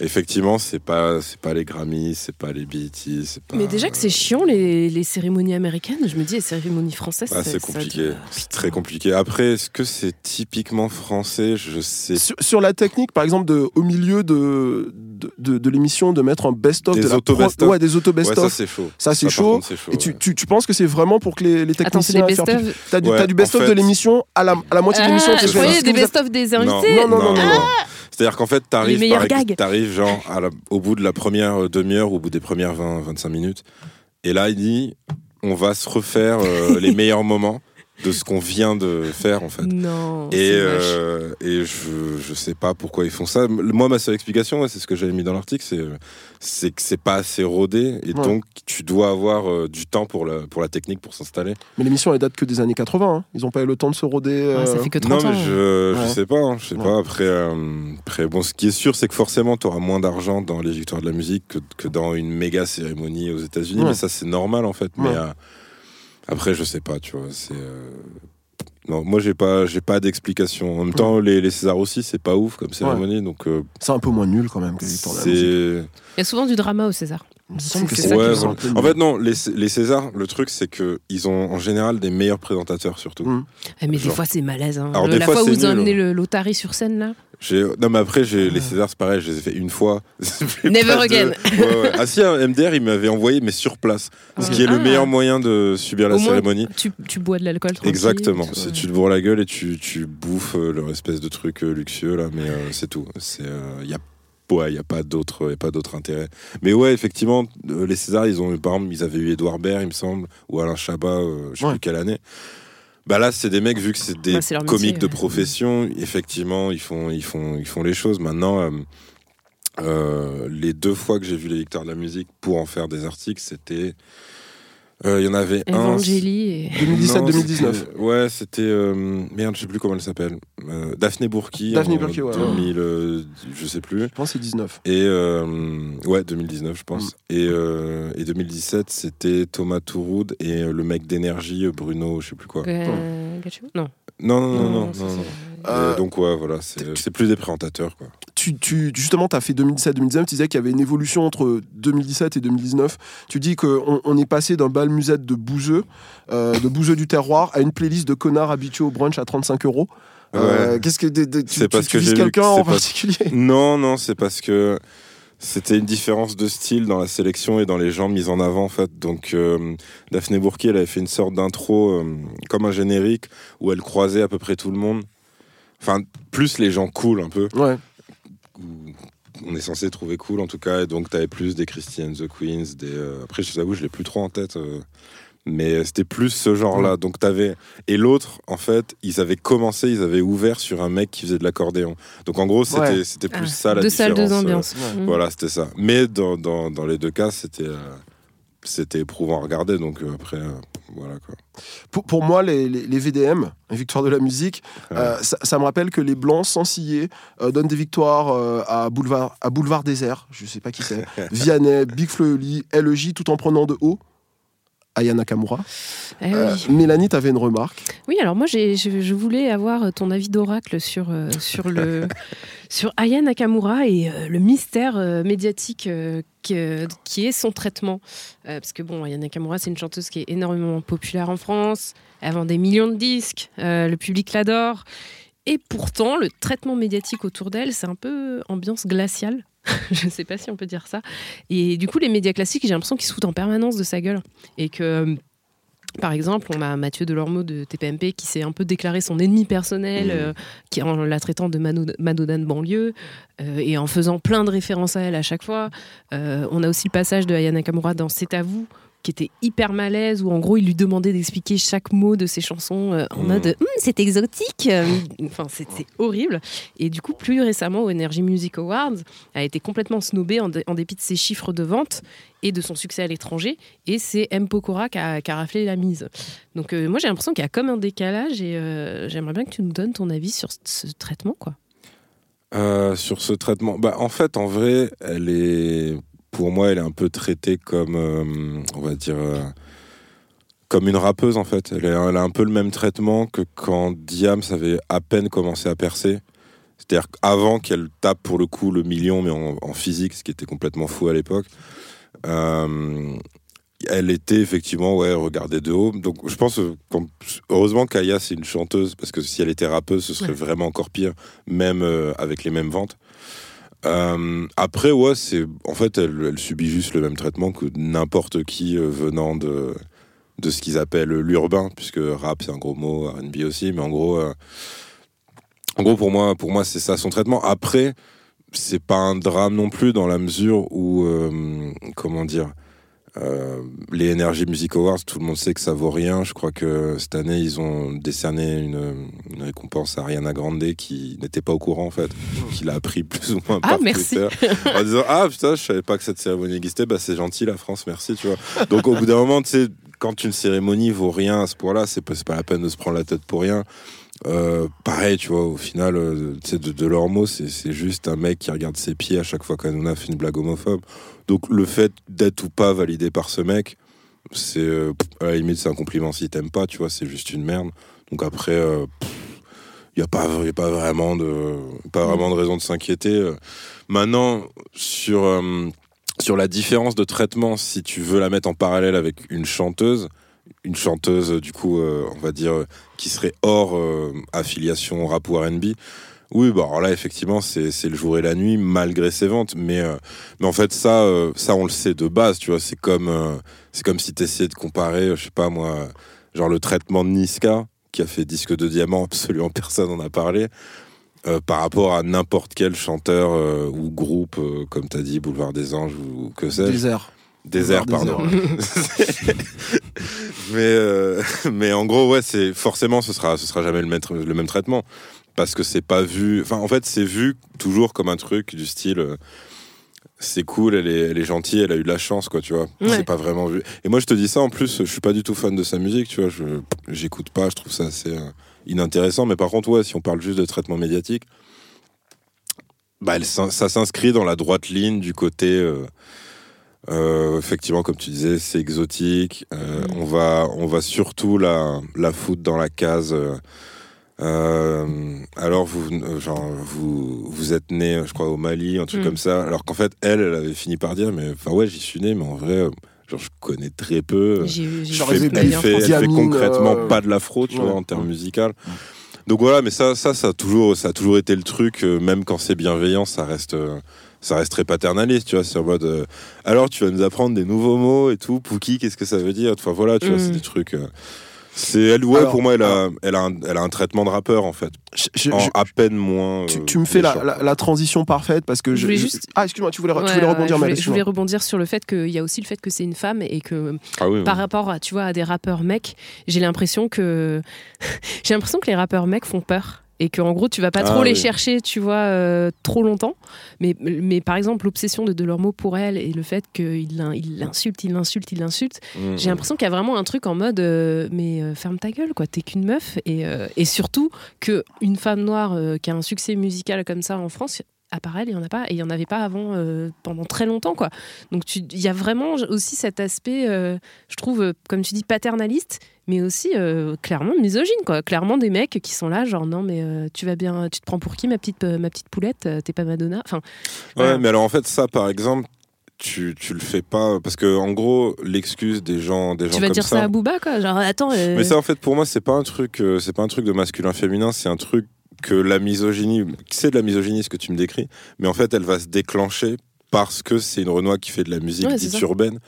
effectivement, c'est pas c'est pas les Grammys, c'est pas les BET, c'est pas. Mais déjà que c'est chiant les, les cérémonies américaines, je me dis les cérémonies françaises. Ah, ça- c'est compliqué, doit- c'est très compliqué. Après, est-ce que c'est typiquement français? Je sais. Sur, sur la technique, par exemple, de, au milieu de, de, de- de l'émission, de mettre un best-of Des de la auto-best-of. pro- Ouais, des Ouais, auto-best-of. ça c'est chaud. Ça, c'est chaud. contre, c'est chaud, Et tu, ouais. tu, tu penses que c'est vraiment pour que les, les Attends, c'est des techniciens. T'as du, Ouais, du best-of en de l'émission à la, à la moitié de l'émission. Ah, tu je fais, voyais des best-of des Non, invités. Non, non, non. C'est-à-dire qu'en fait, t'arrives Les meilleurs par- genre à la- au bout de la première euh, demi-heure, au bout des premières 20-25 minutes, et là il dit on va se refaire euh, les meilleurs moments de ce qu'on vient de faire en fait. Non. Et, euh, et je, je sais pas pourquoi ils font ça. Moi, ma seule explication, c'est ce que j'avais mis dans l'article, c'est c'est que c'est pas assez rodé et Ouais. donc tu dois avoir euh, du temps pour la, pour la technique pour s'installer. Mais l'émission, elle date que des années 80. hein. Ils n'ont pas eu le temps de se roder. Ouais, ça euh, fait que Non, 30 ans. mais je, je Ouais. sais pas. hein, je sais Ouais. pas. Après, euh, après, bon, ce qui est sûr, c'est que forcément, tu auras moins d'argent dans les victoires de la musique que, que dans une méga cérémonie aux États-Unis. Ouais. Mais ça, c'est normal en fait. Mais euh, après, je sais pas, tu vois. C'est. euh, Non, moi j'ai pas, j'ai pas d'explication. En même temps, les, les Césars aussi, c'est pas ouf comme cérémonie, donc euh, C'est un peu moins nul quand même que les. Il y a souvent du drama au César. Il me semble que C'est c'est ça Ouais, qui un voilà. peu En fait, non, les, les Césars, le truc, c'est que ils ont en général des meilleurs présentateurs, surtout. Mm. Eh, mais Genre. des fois, c'est malaise. hein. Alors, Le- des la fois, fois où c'est vous nul. emmenez le l'Otari sur scène, là. J'ai- Non, mais après, j'ai les Césars, c'est pareil, je les ai fait une fois. Never pas de- again. Ouais, ouais. Ah si, un MDR, il m'avait envoyé, mais sur place. Ce qui est le Ah. meilleur moyen de subir la moins, cérémonie. Tu, tu bois de l'alcool tranquille. Exactement. ouais. tu te bourres la gueule et tu, tu bouffes euh, leur espèce de truc euh, luxueux là, mais euh, c'est tout. C'est euh, y a ouais, y a pas d'autre y a pas d'autre intérêt. Mais ouais, effectivement, euh, les Césars, ils ont eu, par exemple, ils avaient eu Édouard Baird, il me semble, ou Alain Chabat, euh, je sais Ouais. plus quelle année. Bah là, c'est des mecs vu que c'est des Bah, comiques de profession. Effectivement, ils font ils font ils font les choses. Maintenant, euh, euh, les deux fois que j'ai vu les victoires de la musique pour en faire des articles, c'était euh, il y en avait un. Et... 2017, Non, 2019. c'était- Ouais, c'était. euh, merde, je sais plus comment elle s'appelle. Euh, Daphné Bourki. Daphné en Burki, ouais, 2000, euh, je sais plus. Je pense que c'est 19. Et. euh, ouais, 2019, je pense. Mm. Et, euh, et 2017, c'était Thomas Touroud et le mec d'énergie, Bruno, je sais plus quoi. Euh, Non. Non, non, non, non. non. Euh, donc, ouais, voilà, c'est plus des présentateurs, quoi. Tu, tu, justement, tu as fait 2017-2019, tu disais qu'il y avait une évolution entre 2017 et 2019. Tu dis qu'on on est passé d'un bal musette de bouseux, euh, de bouseux du terroir, à une playlist de connards habitués au brunch à 35 euros. Euh. Qu'est-ce que de- de- tu, parce tu que quelqu'un que en pas- particulier? Non, non, c'est parce que c'était une différence de style dans la sélection et dans les gens mis en avant en fait. Donc euh, Daphné Bourki, elle avait fait une sorte d'intro euh, comme un générique où elle croisait à peu près tout le monde. Enfin, plus les gens cool un peu. Ouais. On est censé trouver cool en tout cas. Et donc t'avais plus des Christian the Queens, des. euh, Après, je t'avoue, je l'ai plus trop en tête. euh, Mais c'était plus ce genre-là. Donc t'avais et l'autre, en fait, ils avaient commencé, ils avaient ouvert sur un mec qui faisait de l'accordéon. Donc en gros, c'était Ouais. c'était plus Ah, ça la deux salles, différence. deux euh, ambiances. ouais. Mm. voilà, c'était ça. Mais dans, dans, dans les deux cas, c'était euh, c'était éprouvant à regarder. Donc euh, après, euh, voilà quoi. Pour, pour moi, les, les, les VDM, les victoires de la musique, Ouais. euh, ça, ça me rappelle que les Blancs, sans scier, euh, donnent des victoires à, Boulevard, à Boulevard Désert, je sais pas qui c'est, Vianney, Big Oli, LEJ, tout en prenant de haut. Aya Nakamura. Eh Euh. Mélanie, tu avais une remarque? Oui, alors moi, je, je voulais avoir ton avis d'oracle sur, euh, sur, le, sur Aya Nakamura et euh, le mystère euh, médiatique que- qui est son traitement. Euh, parce que, bon, Aya Nakamura, c'est une chanteuse qui est énormément populaire en France. Elle vend des millions de disques. euh, le public l'adore. Et pourtant, le traitement médiatique autour d'elle, c'est un peu ambiance glaciale. je ne sais pas si on peut dire ça. Et du coup, les médias classiques, j'ai l'impression qu'ils se foutent en permanence de sa gueule. Et que. euh, par exemple, on a Mathieu Delormeau de TPMP qui s'est un peu déclaré son ennemi personnel, Mmh. euh, qui, en la traitant de Madonna de banlieue euh, et en faisant plein de références à elle à chaque fois. Euh, on a aussi le passage de Aya Nakamura dans C'est à vous qui était hyper malaise où en gros il lui demandait d'expliquer chaque mot de ses chansons euh, en Mmh. mode Hum, c'est exotique Euh, enfin c'était horrible et du coup plus récemment au Energy Music Awards a été complètement snobé en, dé- en dépit de ses chiffres de vente et de son succès à l'étranger et c'est M. Pokora qui a, qui a raflé la mise donc euh, moi j'ai l'impression qu'il y a comme un décalage et euh, j'aimerais bien que tu nous donnes ton avis sur ce, ce traitement quoi Euh, sur ce traitement, bah en fait, en vrai, elle est, pour moi, elle est un peu traitée comme, euh, on va dire, euh, comme une rappeuse en fait. Elle, a un peu le même traitement que quand Diams avait à peine commencé à percer. C'est-à-dire qu'avant qu'elle tape pour le coup le million, mais en, en physique, ce qui était complètement fou à l'époque, euh, elle était effectivement ouais, regardée de haut. Donc je pense, heureusement qu'Aya c'est une chanteuse, parce que si elle était rappeuse, ce serait Ouais. vraiment encore pire, même euh, avec les mêmes ventes. Euh, après, ouais, c'est en fait, elle, subit juste le même traitement que n'importe qui euh, venant de, de ce qu'ils appellent l'urbain, puisque rap c'est un gros mot, R&B aussi, mais en gros, euh, en gros pour moi, pour moi c'est ça son traitement. Après, c'est pas un drame non plus dans la mesure où, comment dire, euh, les Energy Music Awards, tout le monde sait que ça vaut rien. Je crois que cette année, ils ont décerné une, une récompense à Ariana Grande qui n'était pas au courant en fait, qui l'a appris plus ou moins Ah, par merci. Twitter. En disant ah putain je savais pas que cette cérémonie existait. Bah c'est gentil la France merci tu vois. Donc au bout d'un moment tu sais quand une cérémonie vaut rien à ce point là c'est pas, c'est pas la peine de se prendre la tête pour rien Euh, pareil tu vois au final euh, de, de mots c'est juste un mec qui regarde ses pieds à chaque fois qu'Anouna fait une blague homophobe. Donc le fait d'être ou pas validé par ce mec c'est euh, à la limite c'est un compliment si t'aimes pas tu vois c'est juste une merde. Donc après, il n'y a, pas, y a pas vraiment de, pas vraiment de raison de s'inquiéter. Maintenant, sur, sur la différence de traitement, si tu veux la mettre en parallèle avec une chanteuse, une chanteuse, du coup, on va dire, qui serait hors affiliation rap ou RB, oui, bah alors là, effectivement, c'est le jour et la nuit, malgré ses ventes. Mais, euh, mais en fait, ça, euh, ça, on le sait de base, tu vois. C'est comme, euh, comme si tu essayais de comparer, je sais pas moi, genre le traitement de Niska, qui a fait disque de diamant, absolument personne n'en a parlé, par rapport à n'importe quel chanteur ou groupe, comme tu as dit, Boulevard des Anges ou que sais-je. Désert, pardon. mais, mais en gros, ouais, c'est forcément, ce sera, ce sera jamais le, le même traitement parce que c'est pas vu. Enfin, en fait, c'est vu toujours comme un truc du style. Euh, c'est cool, elle est, elle est gentille, elle a eu de la chance, quoi, tu vois. C'est pas vraiment vu. Et moi, je te dis ça, en plus, je suis pas du tout fan de sa musique, tu vois. Je j'écoute pas, je trouve ça assez euh, inintéressant. Mais par contre, ouais, si on parle juste de traitement médiatique, bah, ça s'inscrit dans la droite ligne du côté. Euh, effectivement, comme tu disais, c'est exotique. Mm. On va, on va surtout la, la foutre dans la case. Euh, alors vous, euh, genre, vous, vous êtes né, je crois, au Mali, un truc mm. comme ça. Alors qu'en fait, elle, elle avait fini par dire, mais enfin ouais, j'y suis né, mais en vrai, euh, genre, je connais très peu. elle, fait, concrètement pas de l'afro, tu vois, en termes musical. Donc voilà, mais ça, ça, ça a toujours, ça a toujours été le truc. même quand c'est bienveillant, ça reste ça reste très paternaliste, tu vois, c'est en mode alors tu vas nous apprendre des nouveaux mots et tout, Pouki, qu'est-ce que ça veut dire? Enfin voilà, tu vois, c'est mm. des trucs c'est elle, ouais, pour moi, elle a, elle, a un, elle a un traitement de rappeur en fait. en à peine moins. Tu, me fais la, la, transition parfaite parce que je. juste... Ah, excuse-moi, tu voulais, tu voulais rebondir, je je voulais rebondir sur le fait qu'il y a aussi le fait que c'est une femme et que ah par rapport à, tu vois, à des rappeurs mecs, j'ai l'impression que j'ai l'impression que les rappeurs mecs font peur et que en gros tu vas pas trop ah les chercher tu vois euh, trop longtemps mais, mais par exemple l'obsession de Delormeau pour elle et le fait qu'il l'insulte il l'insulte il l'insulte mmh, j'ai l'impression qu'il y a vraiment un truc en mode euh, mais euh, ferme ta gueule quoi t'es qu'une meuf et, et surtout que une femme noire qui a un succès musical comme ça en France à part elle, il n'y en a pas, et il n'y en avait pas avant pendant très longtemps. quoi. Donc il y a vraiment aussi cet aspect, je trouve, comme tu dis, paternaliste, mais aussi euh, clairement misogyne quoi. Clairement des mecs qui sont là genre non mais euh, tu vas bien tu te prends pour qui ma petite euh, ma petite poulette t'es pas Madonna? Enfin ouais mais alors en fait ça par exemple tu, tu le fais pas parce que en gros l'excuse des gens des gens tu vas dire ça, à Booba quoi. Genre attends mais ça en fait pour moi c'est pas un truc c'est pas un truc de masculin féminin c'est un truc que la misogynie c'est de la misogynie ce que tu me décris mais en fait elle va se déclencher parce que c'est une Renoir qui fait de la musique dite urbaine.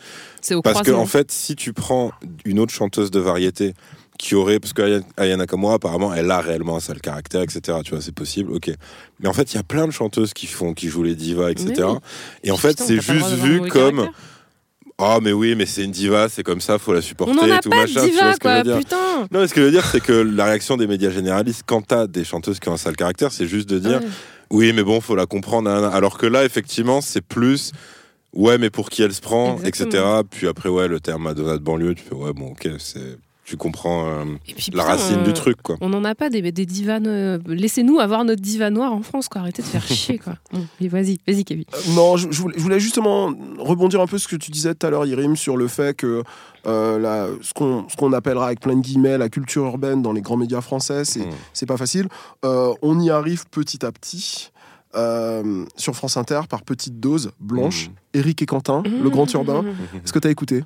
Parce que en fait, si tu prends une autre chanteuse de variété qui aurait, parce que Ayana Kamura apparemment, elle a réellement un sale caractère, etc. Tu vois, c'est possible, ok. Mais en fait, il y a plein de chanteuses qui font, qui jouent les divas, etc. Et en fait, c'est juste vu comme. Oh mais oui mais c'est une diva c'est comme ça faut la supporter On a tout pas machin de diva, quoi, putain. non ce que je veux dire c'est que la réaction des médias généralistes quand t'as des chanteuses qui ont un sale caractère c'est juste de dire oui, mais bon, faut la comprendre. Alors que là, effectivement, c'est plus. Ouais, mais pour qui elle se prend, etc. Puis après, ouais, le terme Madonna de banlieue, tu fais, ouais, bon, ok, c'est tu comprends euh, la racine du euh, truc quoi. On n'en a pas des, des divans. Euh, laissez-nous avoir notre diva noire en France quoi. Arrêtez de faire chier quoi. vas-y, vas-y Kevin. non, je, voulais, justement rebondir un peu ce que tu disais tout à l'heure, Irim, sur le fait que ce qu'on appellera avec plein de guillemets la culture urbaine dans les grands médias français, c'est mm. pas facile. on y arrive petit à petit. sur France Inter par petite dose blanche, Eric mm. et Quentin, le grand urbain. Est-ce que tu as écouté?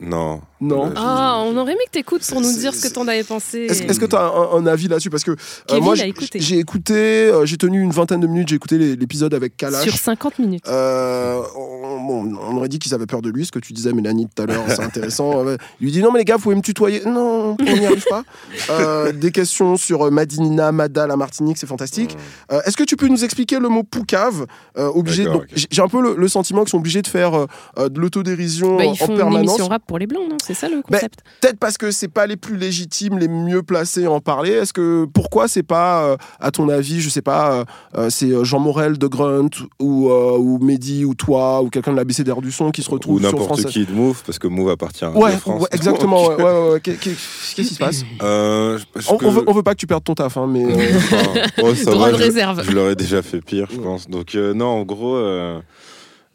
Non. Non. Ah, on aurait aimé que t'écoutes pour nous dire ce que t'en avais pensé. Est-ce que t'as un, un avis là-dessus? Parce que euh, moi, j'ai écouté, euh, j'ai tenu une vingtaine de minutes, j'ai écouté l'épisode avec Kalash. Sur 50 minutes. Euh, on, aurait dit qu'ils avaient peur de lui, ce que tu disais, Mélanie, tout à l'heure, c'est intéressant. Il lui dit non, mais les gars, vous pouvez me tutoyer. Non, on n'y arrive pas. des questions sur Madinina, Mada, la Martinique, c'est fantastique. Est-ce que tu peux nous expliquer le mot poucave obligé J'ai un peu le, sentiment qu'ils sont obligés de faire de l'autodérision bah, en permanence pour les blancs, non? C'est ça le ben, concept? Peut-être parce que c'est pas les plus légitimes, les mieux placés à en parler. Est-ce que pourquoi c'est pas, euh, à ton avis, je sais pas, euh, euh, c'est Jean Morel de Grunt ou ou Mehdi ou toi ou quelqu'un de la BCDR du son qui se retrouve ou n'importe qui de Move parce que Move appartient à ouais, France. Ouais, exactement. ouais, Qu'est-ce qui se passe? On, veut, on, veut, pas que tu perdes ton taf, hein, mais oh, ça va, réserve. Je, je l'aurais déjà fait pire, je pense. Donc non, en gros.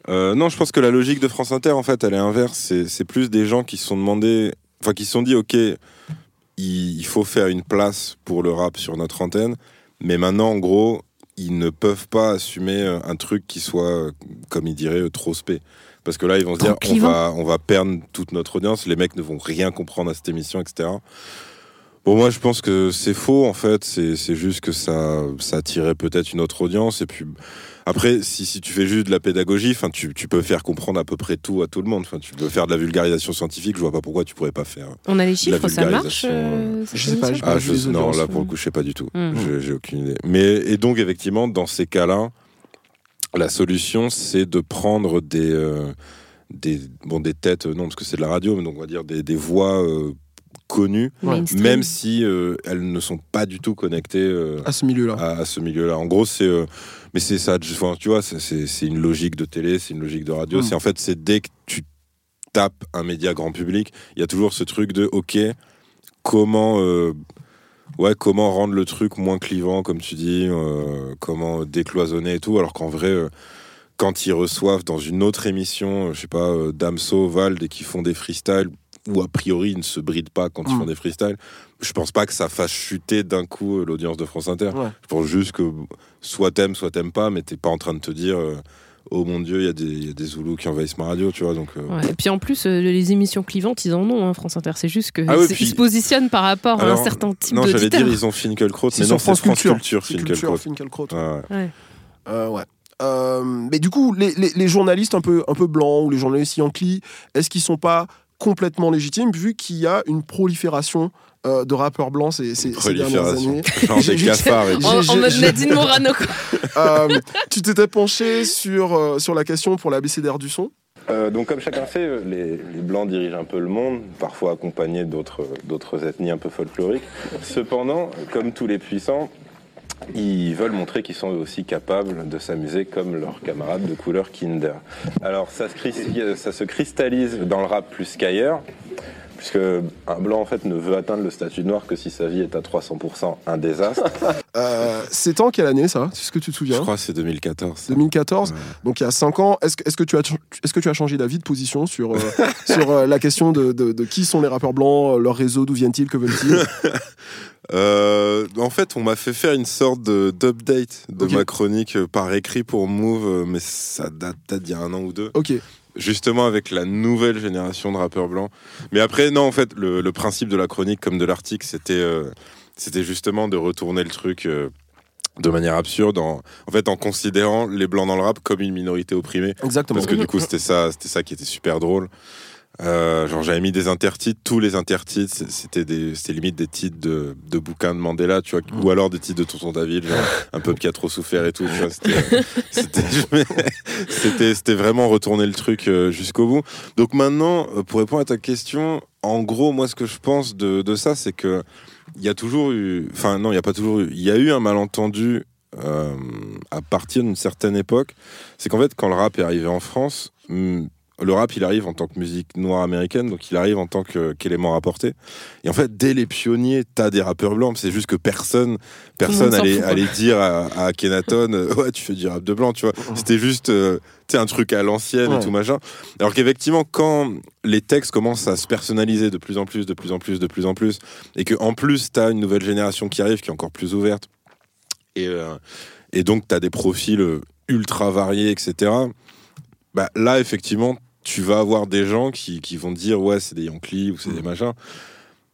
Euh, non, je pense que la logique de France Inter, en fait, elle est inverse. C'est plus des gens qui se sont demandé, enfin, qui se sont dit, ok, il, faut faire une place pour le rap sur notre antenne, mais maintenant, en gros, ils ne peuvent pas assumer euh, un truc qui soit, euh, comme ils diraient, trop spé. Parce que là, ils vont se dire, on va, on va perdre toute notre audience, les mecs ne vont rien comprendre à cette émission, etc. Bon, moi, je pense que c'est faux, en fait. C'est c'est juste que ça, ça attirait peut-être une autre audience. Et puis, après, si, si tu fais juste de la pédagogie, enfin, tu, tu peux faire comprendre à peu près tout à tout le monde. Enfin, tu peux faire de la vulgarisation scientifique. Je vois pas pourquoi tu pourrais pas faire. On a les chiffres, ça marche vulgarisation, euh, cette Je sais pas, j'ai Ah, pas je, non, là pour le coup, je sais pas du tout. Mhm. J'ai- aucune idée. Mais et donc effectivement, dans ces cas-là, la solution c'est de prendre des euh, des bon des têtes, euh, non parce que c'est de la radio, mais donc on va dire des, des voix euh, connues, même si euh, elles ne sont pas du tout connectées euh, À ce milieu-là. à, à ce milieu-là. En gros, c'est euh, mais c'est ça. enfin, tu vois, c'est- une logique de télé, c'est une logique de radio. Mm. C'est en fait, c'est dès que tu tapes un média grand public, il y a toujours ce truc de ok, comment euh, ouais, comment rendre le truc moins clivant, comme tu dis, euh, comment décloisonner et tout, alors qu'en vrai. euh, quand ils reçoivent dans une autre émission, euh, je sais pas, Damso, Vald, et qui font des freestyles, ou a priori ils ne se brident pas quand ils Mm. font des freestyles, je pense pas que ça fasse chuter d'un coup euh, l'audience de France Inter. Ouais. Je pense juste que soit t'aimes, soit t'aimes pas, mais t'es pas en train de te dire euh, oh mon dieu, il y, a des- il y a des Zoulous qui envahissent ma radio, tu vois. Donc, euh, Ouais, Et puis en plus, euh, les émissions clivantes, ils en ont, hein, France Inter. C'est juste qu'ils Ah oui, puis- se positionnent par rapport à un certain type non, j'allais dire ils ont Finkelkraut, C'est mais non, c'est France Culture. Culture, Culture, Finkelkraut. Finkielkraut. Ouais, ouais. Ouais. Euh, ouais. Euh, mais du coup, les, les- les journalistes un peu, un peu blancs ou les journalistes Yankee, est-ce qu'ils sont pas complètement légitimes vu qu'il y a une prolifération euh, de rappeurs blancs ces, ces, ces dernières Prolifération. années Genre des cafards et. En, mode Nadine Morano. quoi. Euh, Tu t'étais penché sur, euh, sur la question pour l'ABCDR du son? Euh, donc comme chacun sait, les, les blancs dirigent un peu le monde, parfois accompagnés d'autres d'autres ethnies un peu folkloriques. Cependant, comme tous les puissants, ils veulent montrer qu'ils sont aussi capables de s'amuser comme leurs camarades de couleur Kinder. Alors ça se, ça se cristallise dans le rap plus qu'ailleurs, puisque un blanc en fait ne veut atteindre le statut de noir que si sa vie est à 300% un désastre. euh, C'est en quelle année ça? Est-ce que tu te Je souviens crois que c'est 2014. 2014 Ouais. Donc il y a 5 ans. Est-ce que, est-ce que, tu, as, est-ce que tu as changé d'avis, de position sur, euh, sur euh, la question de, de- de qui sont les rappeurs blancs, leur réseau, d'où viennent-ils, que veulent-ils? Euh, en fait, on m'a fait faire une sorte de- d'update de ma chronique par écrit pour Move, mais ça date peut-être d'il y a un an ou deux. Ok. Justement avec la nouvelle génération de rappeurs blancs. Mais après, non, en fait, le, le principe de la chronique comme de l'article, c'était euh, c'était justement de retourner le truc euh, de manière absurde, en, en fait, en considérant les blancs dans le rap comme une minorité opprimée. Exactement. Parce que du coup, c'était ça, c'était ça qui était super drôle. Euh, genre, j'avais mis des intertitres, tous les intertitres, c'était des, c'était limite des titres de, de bouquins de Mandela, tu vois, ou alors des titres de Tonton David, genre un peuple qui a trop souffert et tout, tu vois. C'était, c'était, c'était, c'était vraiment retourner le truc euh, jusqu'au bout. Donc maintenant, euh, pour répondre à ta question, en gros, moi, ce que je pense de, de ça, c'est que il y a toujours eu, enfin non, il y a pas toujours eu, il y a eu un malentendu euh, à partir d'une certaine époque. C'est qu'en fait, quand le rap est arrivé en France, hum, le rap, il arrive en tant que musique noire américaine, donc il arrive en tant que- qu'élément rapporté. Et en fait, dès les pionniers, t'as des rappeurs blancs. C'est juste que personne, personne allait, dire à, à Akhenaton, euh, ouais, tu fais du rap de blanc, tu vois. C'était juste, euh, tu sais, un truc à l'ancienne Ouais. et tout machin. Alors qu'effectivement, quand les textes commencent à se personnaliser de plus en plus, de plus en plus, de plus en plus, et que en plus, t'as une nouvelle génération qui arrive, qui est encore plus ouverte, et, euh, et donc t'as des profils euh, ultra variés, etc. Bah, là, effectivement, tu vas avoir des gens qui, qui vont dire ouais, c'est des Yankees ou c'est des machins.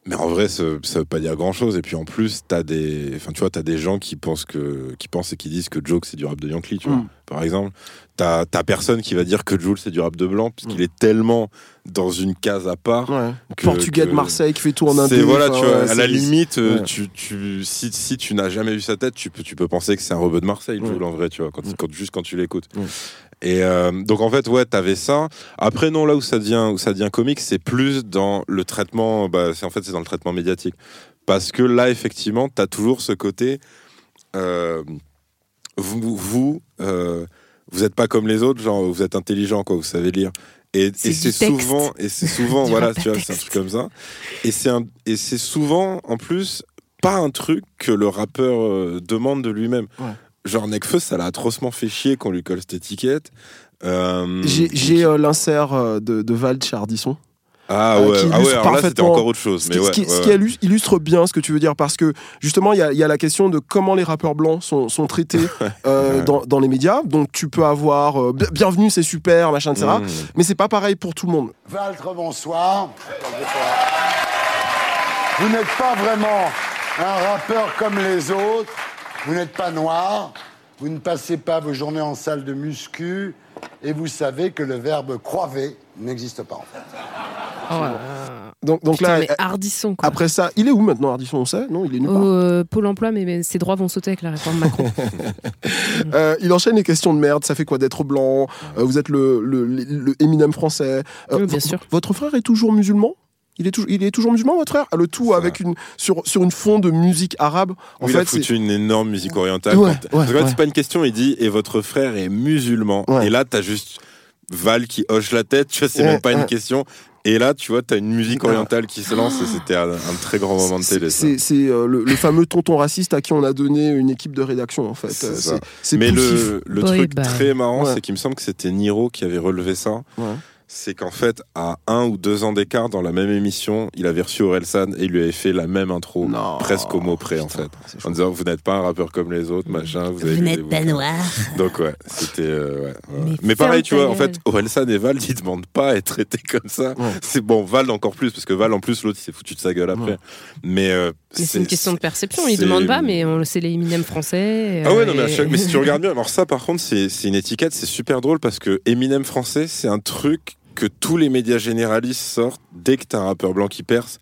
Mais en vrai, ça, ça veut pas dire grand chose. Et puis en plus, t'as des, enfin, tu vois, t'as des gens qui pensent que, qui pensent et qui disent que Joke c'est du rap de Yankee, tu vois. Mm. Par exemple, t'as, t'as personne qui va dire que Jules c'est du rap de blanc, puisqu'il est tellement dans une case à part. Ouais. que- Portugais de Marseille qui fait tout en indé. voilà, enfin, tu vois, ouais, à la limite, euh, ouais. tu, tu, si, si tu n'as jamais vu sa tête, tu peux, tu peux penser que c'est un rebeu de Marseille. Jules, en vrai, tu vois, quand, Ouais. quand- juste quand tu l'écoutes. Et euh, donc en fait, ouais, t'avais ça. Après, non, là où ça devient, où ça devient comique, c'est plus dans le traitement. Bah, c'est en fait, c'est dans le traitement médiatique, parce que là, effectivement, t'as toujours ce côté. euh, vous, vous, euh, vous êtes pas comme les autres, genre vous êtes intelligent, quoi, vous savez lire. Et, C'est souvent, et c'est souvent, voilà, tu vois, c'est un truc comme ça. Et c'est un, et c'est souvent, en plus, pas un truc que le rappeur euh, demande de lui-même. Ouais. Genre Nekfeu, ça l'a atrocement fait chier qu'on lui colle cette étiquette. Euh, J'ai euh, l'insert euh, de, de Val chez Ardisson. Ah euh, ouais, qui ah ouais alors là c'était encore autre chose. Ce qui, ouais, ce qui- ouais, ce qui ouais. illustre- bien ce que tu veux dire parce que justement il y a, il y a la question de comment les rappeurs blancs sont, sont traités euh, Ouais. dans, dans les médias. Donc tu peux avoir euh, Bi- bienvenue c'est super machin etc. Mmh. Mais c'est pas pareil pour tout le monde. Valtre, bonsoir. Vous n'êtes pas vraiment un rappeur comme les autres. Vous n'êtes pas noir. Vous ne passez pas vos journées en salle de muscu. Et vous savez que le verbe croiver n'existe pas en fait. Oh, Donc, donc putain, là mais Hardisson, quoi. après ça il est où maintenant Ardisson on sait non il est nulle part. euh, Pôle emploi, mais, mais ses droits vont sauter avec la réforme Macron. Euh, il enchaîne les questions de merde. Ça fait quoi d'être blanc? Euh, Vous êtes le, le, le- le Eminem français. Euh, Oui, bien sûr. Votre frère est toujours musulman? Il est, toujours, il est toujours musulman, votre frère? Ah, Le tout avec une, sur, sur une fond de musique arabe. En Oui, il a foutu une énorme musique orientale. Ouais, Quand- ouais, fait, ouais. c'est pas une question, il dit et votre frère est musulman. Ouais. Et là, t'as juste Val qui hoche la tête, tu vois, c'est Ouais, même pas une question. Et là, tu vois, t'as une musique Ouais. orientale qui se lance et c'était un, un très grand moment de télé. C'est euh, le, le fameux tonton raciste à qui on a donné une équipe de rédaction, en fait. C'est Euh, Mais poussif. le, truc très marrant, Ouais. c'est qu'il me semble que c'était Niro qui avait relevé ça. C'est qu'en fait, à un ou deux ans d'écart, dans la même émission, il avait reçu Orelsan et il lui avait fait la même intro, Non. presque au mot près en fait. En disant, vous n'êtes pas un rappeur comme les autres, machin. Vous, avez des bouquins. noir. Donc ouais, c'était. euh, ouais, ouais. Mais Mais, pareil, tu vois, en fait, Orelsan et Val, ils demandent pas à être traités comme ça. Ouais. C'est bon, Val encore plus, parce que Val, en plus, l'autre, il s'est foutu de sa gueule après. Ouais. Mais, euh, Mais c'est une question de perception. Ils demandent pas, mais on le sait les Eminem français. Ah ouais, euh, non, mais, à chaque- mais si tu regardes bien, alors ça, par contre, c'est c'est une étiquette, c'est super drôle parce que Eminem français, c'est un truc que tous les médias généralistes sortent dès que t'as un rappeur blanc qui perce.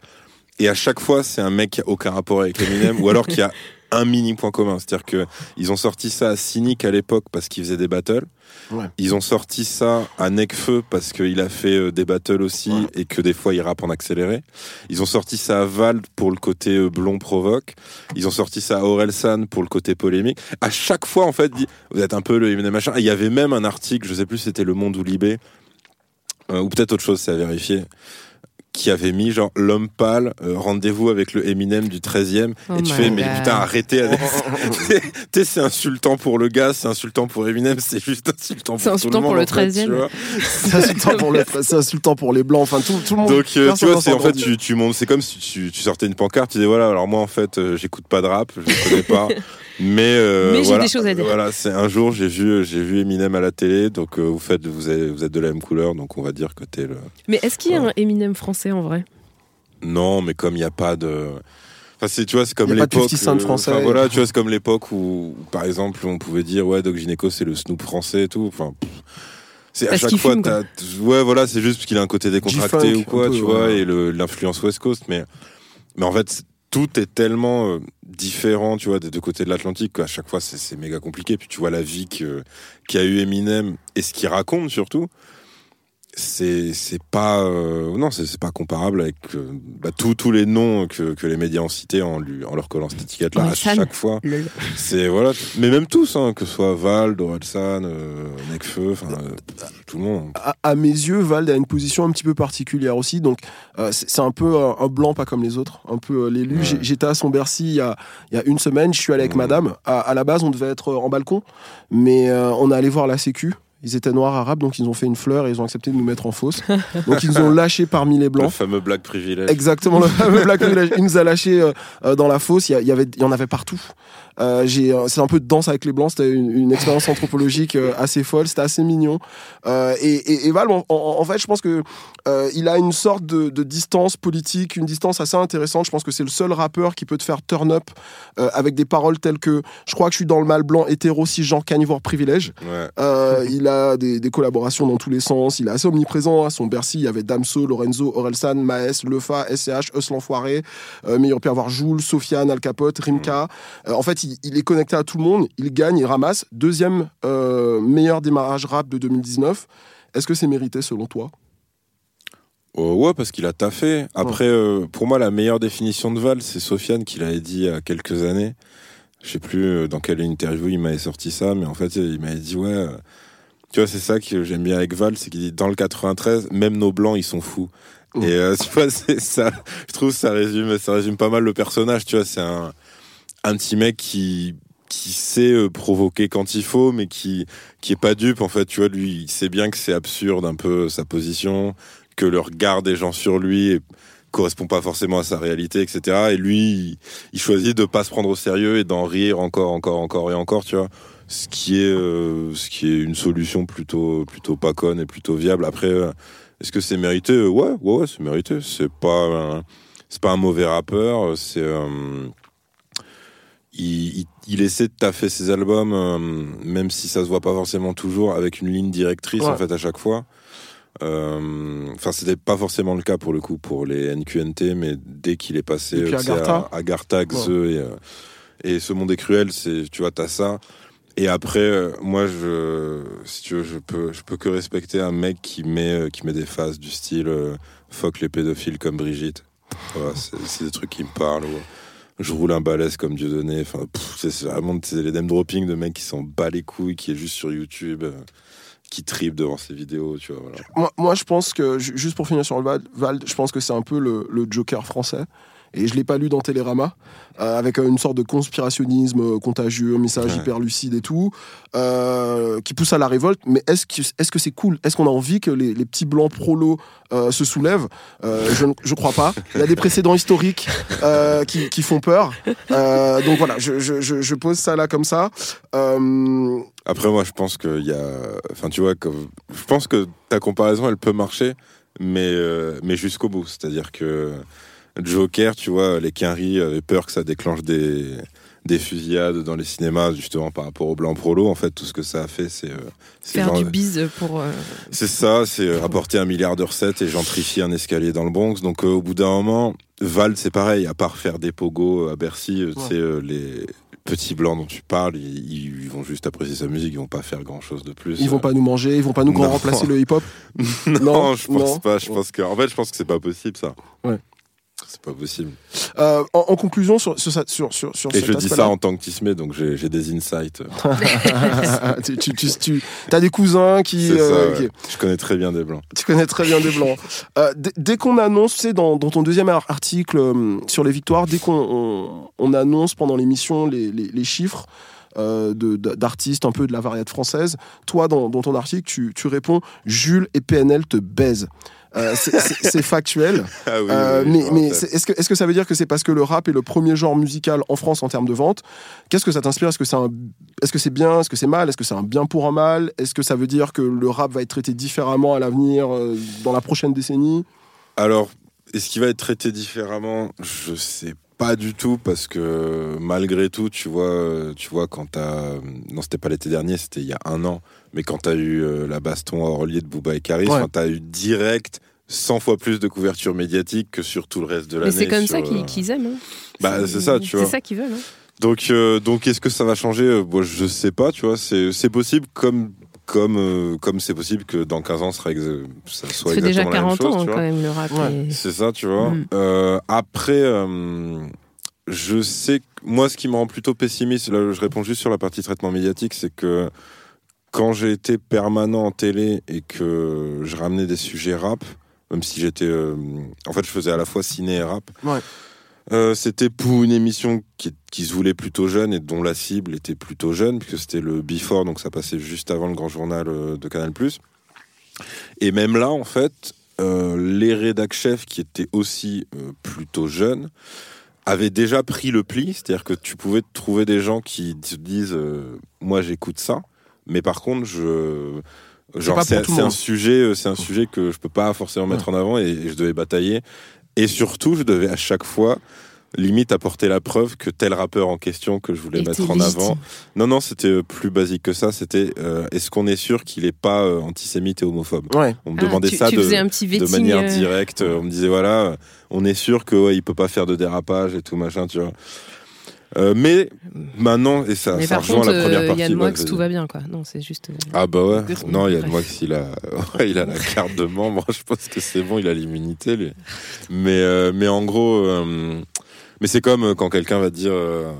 Et à chaque fois, c'est un mec qui a aucun rapport avec Eminem, ou alors qui a un mini point commun. C'est-à-dire que ils ont sorti ça à Cynic à l'époque parce qu'il faisait des battles. Ouais. Ils ont sorti ça à Necfeu parce qu'il a fait euh, des battles aussi Ouais. et que des fois il rappe en accéléré. Ils ont sorti ça à Val pour le côté euh, blond provoque. Ils ont sorti ça à Orelsan pour le côté polémique. À chaque fois, en fait, dit, vous êtes un peu le Eminem machin. Et Il y avait même un article, je sais plus c'était Le Monde ou Libé, euh, ou peut-être autre chose, c'est à vérifier, qui avait mis genre l'homme pâle, euh, rendez-vous avec le Eminem du 13e. Oh et tu my fais, mais putain, arrêtez avec Tu sais, c'est insultant pour le gars, c'est insultant pour Eminem, c'est juste insultant pour C'est tout insultant le pour monde. le fait, 13e. tu vois. C'est insultant pour, le- c'est insultant pour les blancs. Enfin, tout, tout le monde. Donc, euh, tu vois, c'est en fait, tu, tu montes, c'est comme si tu, tu sortais une pancarte, tu disais voilà, alors moi en fait, euh, j'écoute pas de rap, je ne connais pas, mais, euh, Mais j'ai voilà, des choses à dire. Voilà, c'est un jour j'ai vu, j'ai vu Eminem à la télé, donc euh, vous faites, vous êtes, vous êtes de la même couleur, donc on va dire que t'es le. Mais est-ce qu'il y a un Eminem français en vrai? Non, mais comme il n'y a pas de. Enfin, c'est, tu vois, c'est comme l'époque. 50 Cent euh, français. enfin, voilà, tu vois, c'est comme l'époque où, où, par exemple, on pouvait dire, ouais, Doc Gineco, c'est le Snoop français et tout. Enfin, c'est à chaque fois, fume, t'as- ouais, voilà, c'est juste parce qu'il a un côté décontracté G-funk, ou quoi, peu, tu vois, ouais. et le- l'influence West Coast. Mais, mais en fait, tout est tellement euh, différent, tu vois, des deux côtés de l'Atlantique qu'à chaque fois, c'est, méga compliqué. Puis tu vois la vie qu'a eu Eminem et ce qu'il raconte surtout c'est c'est pas euh, non c'est pas comparable avec euh, bah, tous tous les noms que, que les médias ont cités en lui en leur collant cette étiquette là à chaque fois c'est voilà mais même tous hein, que ce soit Val Dorelsan euh, Necfeu enfin euh, tout le monde à, à mes yeux, Vald a une position un petit peu particulière aussi. Donc, euh, c'est un peu un, un blanc, pas comme les autres. Un peu euh, l'élu. Ouais. J'étais à son Bercy il y, a, il y a une semaine. Je suis allé avec madame. À, à la base, on devait être en balcon. Mais euh, on est allé voir la Sécu. Ils étaient noirs arabes, donc ils ont fait une fleur et ils ont accepté de nous mettre en fausse. Donc ils nous ont lâchés parmi les le blancs. fameux black privilège Exactement, le fameux Black Privilege. Il nous a lâchés euh, euh, dans la fosse. Il y, a- il y avait, il y en avait partout. Euh, j'ai, euh, c'est un peu de danse avec les blancs. C'était une, une expérience anthropologique euh, assez folle. C'était assez mignon. Euh, et, et, et Val, en, en- en fait, je pense que euh, il a une sorte de, de distance politique, une distance assez intéressante. Je pense que c'est le seul rappeur qui peut te faire turn up avec des paroles telles que je crois que je suis dans le mal blanc, hétéro, cisgenre, carnivore, privilège. ouais Euh, il a des, des collaborations dans tous les sens. Il est assez omniprésent. À son Bercy, il y avait Damso, Lorenzo, Orelsan, Maes, Lefa, SCH, Eus l'Enfoiré, mais il aurait pu avoir Jules, Sofiane, Al Capote, Rimka. Euh, en fait, il, il est connecté à tout le monde. Il gagne, il ramasse. Deuxième euh, meilleur démarrage rap de 2019. Est-ce que c'est mérité selon toi? Oh, ouais, parce qu'il a taffé. Après, euh, pour moi, la meilleure définition de Val, c'est Sofiane qui l'avait dit il y a quelques années. Je sais plus euh, dans quelle interview il m'avait sorti ça, mais en fait, il m'avait dit, ouais, euh, tu vois, c'est ça que j'aime bien avec Val, c'est qu'il dit, dans le 93, même nos blancs, ils sont fous. Et euh, tu vois, c'est ça, je trouve que ça résume, ça résume pas mal le personnage, tu vois, c'est un, un petit mec qui, qui sait euh, provoquer quand il faut, mais qui, qui est pas dupe, en fait, tu vois, lui, il sait bien que c'est absurde un peu sa position, que le regard des gens sur lui correspond pas forcément à sa réalité, etc. Et lui, il, choisit de pas se prendre au sérieux et d'en rire encore, encore, encore et encore, tu vois. Ce qui est, euh, ce qui est une solution plutôt, plutôt pas conne et plutôt viable. Après, euh, est-ce que c'est mérité? Euh, Ouais, ouais, ouais, c'est mérité. C'est pas, c'est pas un mauvais rappeur. C'est, euh, il, il, il essaie de taffer ses albums, euh, même si ça se voit pas forcément toujours, avec une ligne directrice Ouais. en fait à chaque fois. Euh, Enfin, c'était pas forcément le cas pour le coup pour les NQNT, mais dès qu'il est passé euh, à Agartha, Xe et, euh, et ce monde est cruel, c'est tu vois t'as ça. Et après, euh, moi, je, si tu veux, je peux, je peux que respecter un mec qui met, euh, qui met des phases du style euh, fuck les pédophiles comme Brigitte. Voilà, c'est des trucs qui me parlent. Je roule un balèze comme Dieudonné. Enfin, pff, c'est vraiment les name dropping de mecs qui s'en bat les couilles, qui est juste sur YouTube, euh, qui tripe devant ses vidéos, tu vois. Moi, moi, je pense que, ju- juste pour finir sur le Val, je pense que c'est un peu le Joker français. Et je l'ai pas lu dans Télérama, euh, avec euh, une sorte de conspirationnisme euh, contagieux, un message Ouais. hyper lucide et tout, euh, qui pousse à la révolte. Mais est-ce que est-ce que c'est cool? Est-ce qu'on a envie que les, les petits blancs prolos euh, se soulèvent? Je ne je crois pas. Il y a des précédents historiques qui, qui font peur. Donc voilà, je, je, je, pose ça là comme ça. Après, moi, je pense qu'il y a. Enfin, tu vois, comme- je pense que ta comparaison, elle peut marcher, mais, mais jusqu'au bout. C'est-à-dire que Joker, tu vois, les Quinry avaient peur que ça déclenche des, des fusillades dans les cinémas, justement, par rapport au blanc prolo. En fait, tout ce que ça a fait, c'est. euh, c'est Faire genre- du bise pour. euh, C'est ça, c'est euh, rapporter un milliard de recettes et gentrifier un escalier dans le Bronx. Donc, euh, au bout d'un moment, Val, c'est pareil, à part faire des pogos à Bercy, tu Ouais. sais, euh, les petits blancs dont tu parles, ils, ils vont juste apprécier sa musique, ils vont pas faire grand chose de plus. ils vont pas nous manger, ils vont pas nous remplacer le hip-hop. non, Non, je pense non. pas. Je pense que, en fait, je pense que c'est pas possible, ça. Ouais. C'est pas possible. Euh, en, en conclusion sur, sur, sur, sur, sur Et je dis ça en tant que tismé, donc j'ai des insights. tu, tu, tu, tu- t'as des cousins qui, C'est ça, euh, ouais. Je connais très bien des blancs. tu connais très bien des blancs. Euh, dès- qu'on annonce, tu sais, dans, dans ton deuxième ar- article sur les victoires, dès qu'on on, on annonce pendant l'émission les, les, les chiffres euh, d'artistes un peu de la variété française, toi, dans, dans ton article, tu, tu réponds Jules et PNL te baisent. Euh, c'est- factuel. Ah oui, Euh, oui, mais est-ce que, est que ça veut dire que c'est parce que le rap est le premier genre musical en France en termes de vente Qu'est-ce que ça t'inspire? Est-ce que c'est bien? Est-ce que c'est mal? Est-ce que c'est un bien pour un mal? Est-ce que ça veut dire que le rap va être traité différemment à l'avenir, euh, dans la prochaine décennie? Alors, est-ce qu'il va être traité différemment? Je sais pas du tout parce que malgré tout, tu vois, tu vois quand t'as non c'était pas l'été dernier, c'était il y a un an, mais quand t'as eu euh, la baston à Orly de Booba et Caris, Ouais. t'as eu direct 100 fois plus de couverture médiatique que sur tout le reste de Mais l'année. c'est comme sur, ça qu'ils euh, aiment. hein. Bah, c'est ça, tu vois. C'est ça qu'ils veulent. hein. Donc, euh, donc est-ce que ça va changer? Bon, Je sais pas, tu vois. C'est possible comme comme euh, comme c'est possible que dans 15 ans, ça, soit Ça fait déjà exactement la même 40 chose, ans tu vois. quand même le rap. Ouais. et- C'est ça, tu vois. Mm. Euh, après, euh, je sais que moi, ce qui me rend plutôt pessimiste, là, je réponds juste sur la partie traitement médiatique, c'est que quand j'ai été permanent en télé et que je ramenais des sujets rap, même si j'étais, euh, en fait, je faisais à la fois ciné et rap. Ouais. euh, c'était pour une émission qui, qui se voulait plutôt jeune et dont la cible était plutôt jeune, puisque c'était le Before, donc ça passait juste avant le grand journal euh, de Canal+. Et même là, en fait, euh, les rédac chefs qui étaient aussi euh, plutôt jeunes avaient déjà pris le pli, c'est-à-dire que tu pouvais trouver des gens qui te disent moi j'écoute ça, mais par contre je genre c'est un sujet euh, c'est un sujet que je peux pas forcément mettre en avant et, et je devais batailler et surtout je devais à chaque fois limite apporter la preuve que tel rappeur en question que je voulais mettre en légitime. avant non non c'était euh, plus basique que ça c'était euh, est-ce qu'on est sûr qu'il est pas euh, antisémite et homophobe? Ouais. on me Ah, demandait tu, ça tu de, faisais un petit de vetting, manière euh, directe. On me disait voilà, on est sûr que ouais, il peut pas faire de dérapage et tout machin, tu vois. Euh, mais maintenant, et ça, Mais ça rejoint contre, la première euh, partie. Yann Moix, vas-y. tout va bien, quoi. Non, c'est juste. euh, Ah bah ouais. Non, Yann Moix, il a, ouais, il a la carte de membre. Je pense que c'est bon, il a l'immunité. lui. Mais, euh, mais en gros, euh, mais c'est comme euh, quand quelqu'un va te dire euh,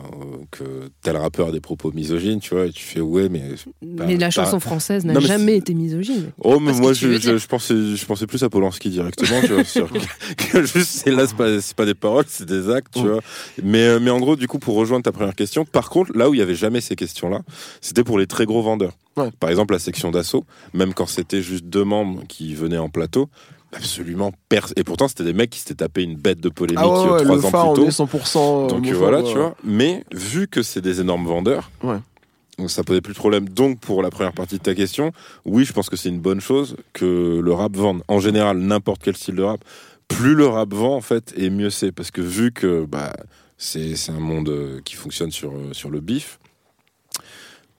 que tel rappeur a des propos misogynes, tu vois, et tu fais ouais, mais. Mais la chanson française n'a jamais été misogyne. Oh, mais moi, je, pensais, je pensais plus à Polanski directement, tu vois, sur, que, que juste, c'est là, c'est pas, c'est pas des paroles, c'est des actes, tu Mm. vois. Mais, euh, mais en gros, du coup, pour rejoindre ta première question, par contre, là où il y avait jamais ces questions-là, c'était pour les très gros vendeurs. Ouais. Par exemple, la section d'assaut, même quand c'était juste deux membres qui venaient en plateau, absolument personne. Et pourtant, c'était des mecs qui s'étaient tapé une bête de polémique Ah ouais, ouais, trois le ans plus tôt. 100%. euh, Donc voilà, tu vois. Mais vu que c'est des énormes vendeurs, Ouais. donc ça posait plus de problème. Donc pour la première partie de ta question, oui, je pense que c'est une bonne chose que le rap vende. En général, n'importe quel style de rap, plus le rap vend en fait, et mieux c'est. Parce que vu que bah, c'est c'est un monde euh, qui fonctionne sur, euh, sur le bif,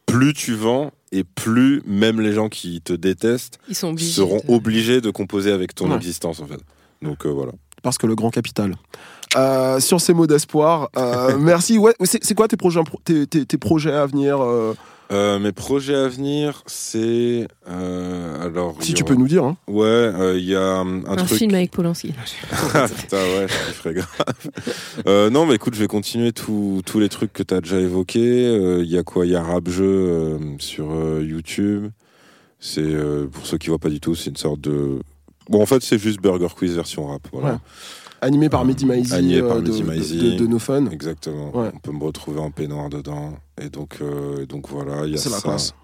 plus tu vends et plus même les gens qui te détestent Ils sont obligés. seront de- obligés de composer avec ton Ouais. existence en fait. Donc euh, voilà. Parce que le grand capital. Euh, sur ces mots d'espoir, euh, merci. Ouais, c'est quoi tes projets, tes, tes- tes projets à venir euh, mes projets à venir, c'est euh, alors Si tu peux nous dire. hein. Ouais, euh, il y a un, Un truc. film avec Polanski. Ah, putain, ouais, je ferais grave. Euh, non, mais écoute, je vais continuer tous tous les trucs que tu as déjà évoqués. Euh, Il y a quoi? Il y a Rap Jeu euh, sur euh, YouTube. C'est euh, pour ceux qui voient pas du tout, c'est une sorte de. Bon, en fait, c'est juste Burger Quiz version rap. Voilà. Ouais. Animé par Mehdi Maizi, Animé par euh, de, Mehdi de- Maizi. de- de No Fun. Exactement. Ouais. On peut me retrouver en peignoir dedans. Et donc, euh, et donc voilà, il y a la ça. classe.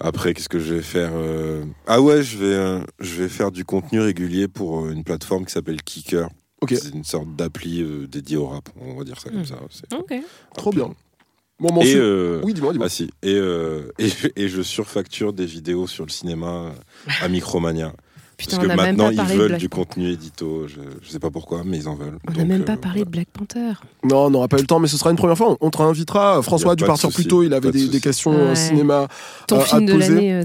Après, qu'est-ce que je vais faire euh, Ah ouais, je vais, je vais faire du contenu régulier pour une plateforme qui s'appelle Kicker. Ok. C'est une sorte d'appli dédiée au rap, on va dire ça comme Hmm. ça. C'est- Ok. Trop bien. Bon, bon, Et, euh, Oui, dis-moi, dis-moi. ah si, et, euh, et, et je surfacture des vidéos sur le cinéma à Micromania. Putain, parce on que même maintenant, pas ils veulent du contenu édito. Je, je sais pas pourquoi, mais ils en veulent. On n'a même euh, pas parlé de Black Panther. Non, on n'aura pas eu le temps, mais ce sera une première fois. On- te réinvitera. François a dû partir plus tôt. Il avait de des, questions euh, Ouais. cinéma Ton euh, à film te de poser. euh,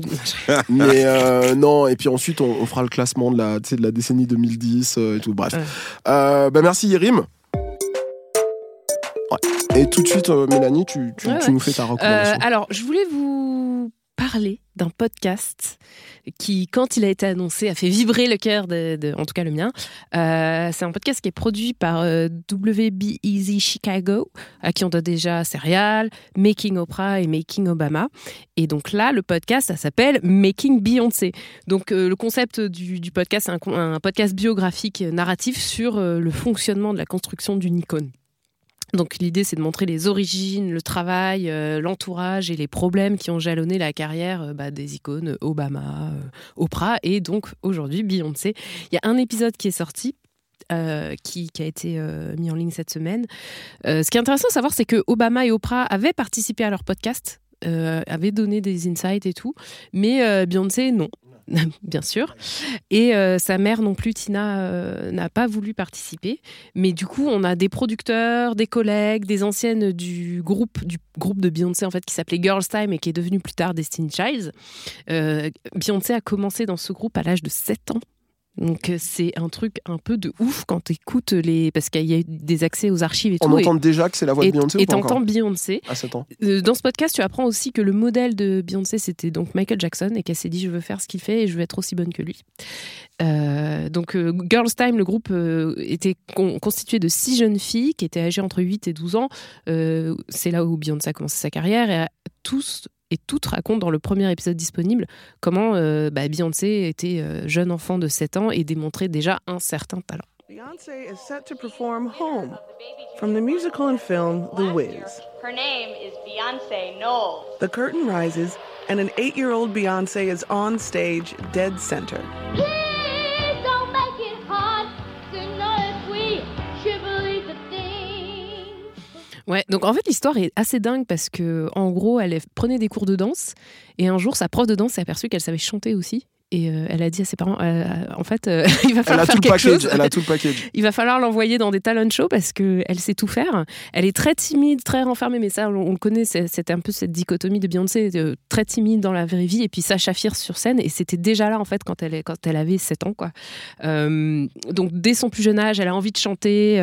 Mais euh, non, et puis ensuite, on, on fera le classement de la, tu sais, de la décennie 2010 euh, et tout. Bref. Ouais. Euh, bah, merci, Yérim. Ouais. Et tout de suite, euh, Mélanie, tu, tu, Ouais, tu ouais. nous fais ta Euh, recommandation. alors, je voulais vous parler d'un podcast qui, quand il a été annoncé, a fait vibrer le cœur, de, en tout cas le mien. Euh, c'est un podcast qui est produit par euh, WB Easy Chicago, à qui on doit déjà Serial, Making Oprah et Making Obama. Et donc là, le podcast, ça s'appelle Making Beyoncé. Donc euh, le concept du, podcast, c'est un, un podcast biographique euh, narratif sur euh, le fonctionnement de la construction d'une icône. Donc l'idée, c'est de montrer les origines, le travail, euh, l'entourage et les problèmes qui ont jalonné la carrière euh, bah, des icônes euh, Obama, Oprah et donc aujourd'hui Beyoncé. Il y a un épisode qui est sorti. qui, a été mis en ligne cette semaine. Ce qui est intéressant de savoir, c'est que Obama et Oprah avaient participé à leur podcast, avaient donné des insights et tout, mais Beyoncé, non. Bien sûr. Et euh, sa mère non plus, Tina, euh, n'a pas voulu participer. Mais du coup, on a des producteurs, des collègues, des anciennes du groupe, du groupe de Beyoncé en fait, qui s'appelait Girls Time et qui est devenu plus tard Destiny Child. Euh, Beyoncé a commencé dans ce groupe à l'âge de 7 ans. Donc euh, c'est un truc un peu de ouf quand tu écoutes les... Parce qu'il y a eu des accès aux archives et On tout. entend déjà que c'est la voix de Beyoncé et t'entends Beyoncé. À 7 ans. Euh, Dans ce podcast, tu apprends aussi que le modèle de Beyoncé, c'était donc Michael Jackson et qu'elle s'est dit je veux faire ce qu'il fait et je veux être aussi bonne que lui. Euh, donc euh, Girls Time, le groupe euh, était con- constitué de six jeunes filles qui étaient âgées entre 8 et 12 ans. C'est là où Beyoncé a commencé sa carrière et euh, tous et toutes racontent dans le premier épisode disponible comment euh, bah, Beyoncé était euh, jeune enfant de 7 ans et démontrait déjà un certain talent. Beyonce is set to perform Home from the musical and film The Wiz. Her name is Beyonce Knowles. The curtain rises, and an eight year old Beyonce is on stage, dead center. Please Ouais, donc en fait l'histoire est assez dingue parce que en gros elle prenait des cours de danse et un jour sa prof de danse s'est aperçue qu'elle savait chanter aussi et euh, elle a dit à ses parents euh, en fait euh, il va falloir faire quelque package. chose. Elle a tout le package. Il va falloir l'envoyer dans des talent shows parce que elle sait tout faire. Elle est très timide, très renfermée, mais ça, on, on le connaît. c'est- C'était un peu cette dichotomie de Beyoncé, très timide dans la vraie vie, et puis Sacha Fierce sur scène. Et c'était déjà là en fait quand elle quand elle avait 7 ans, quoi. Donc dès son plus jeune âge, elle a envie de chanter,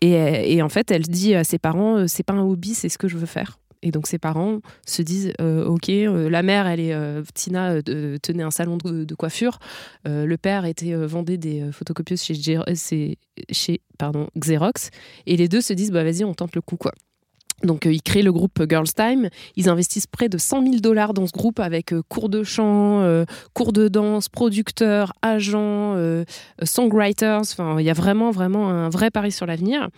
et, et en fait, elle dit à ses parents, c'est pas un hobby, c'est ce que je veux faire. Et donc ses parents se disent euh, ok euh, la mère elle est euh, Tina tenait un salon de, coiffure. Le père était vendait des photocopieuses chez, chez pardon Xerox. Et les deux se disent bah vas-y on tente le coup quoi Donc euh, ils créent le groupe Girls Time. Ils investissent près de 100 000 dollars dans ce groupe avec euh, cours de chant, euh, cours de danse, producteurs, agents, songwriters. Enfin, il y a vraiment vraiment un vrai pari sur l'avenir.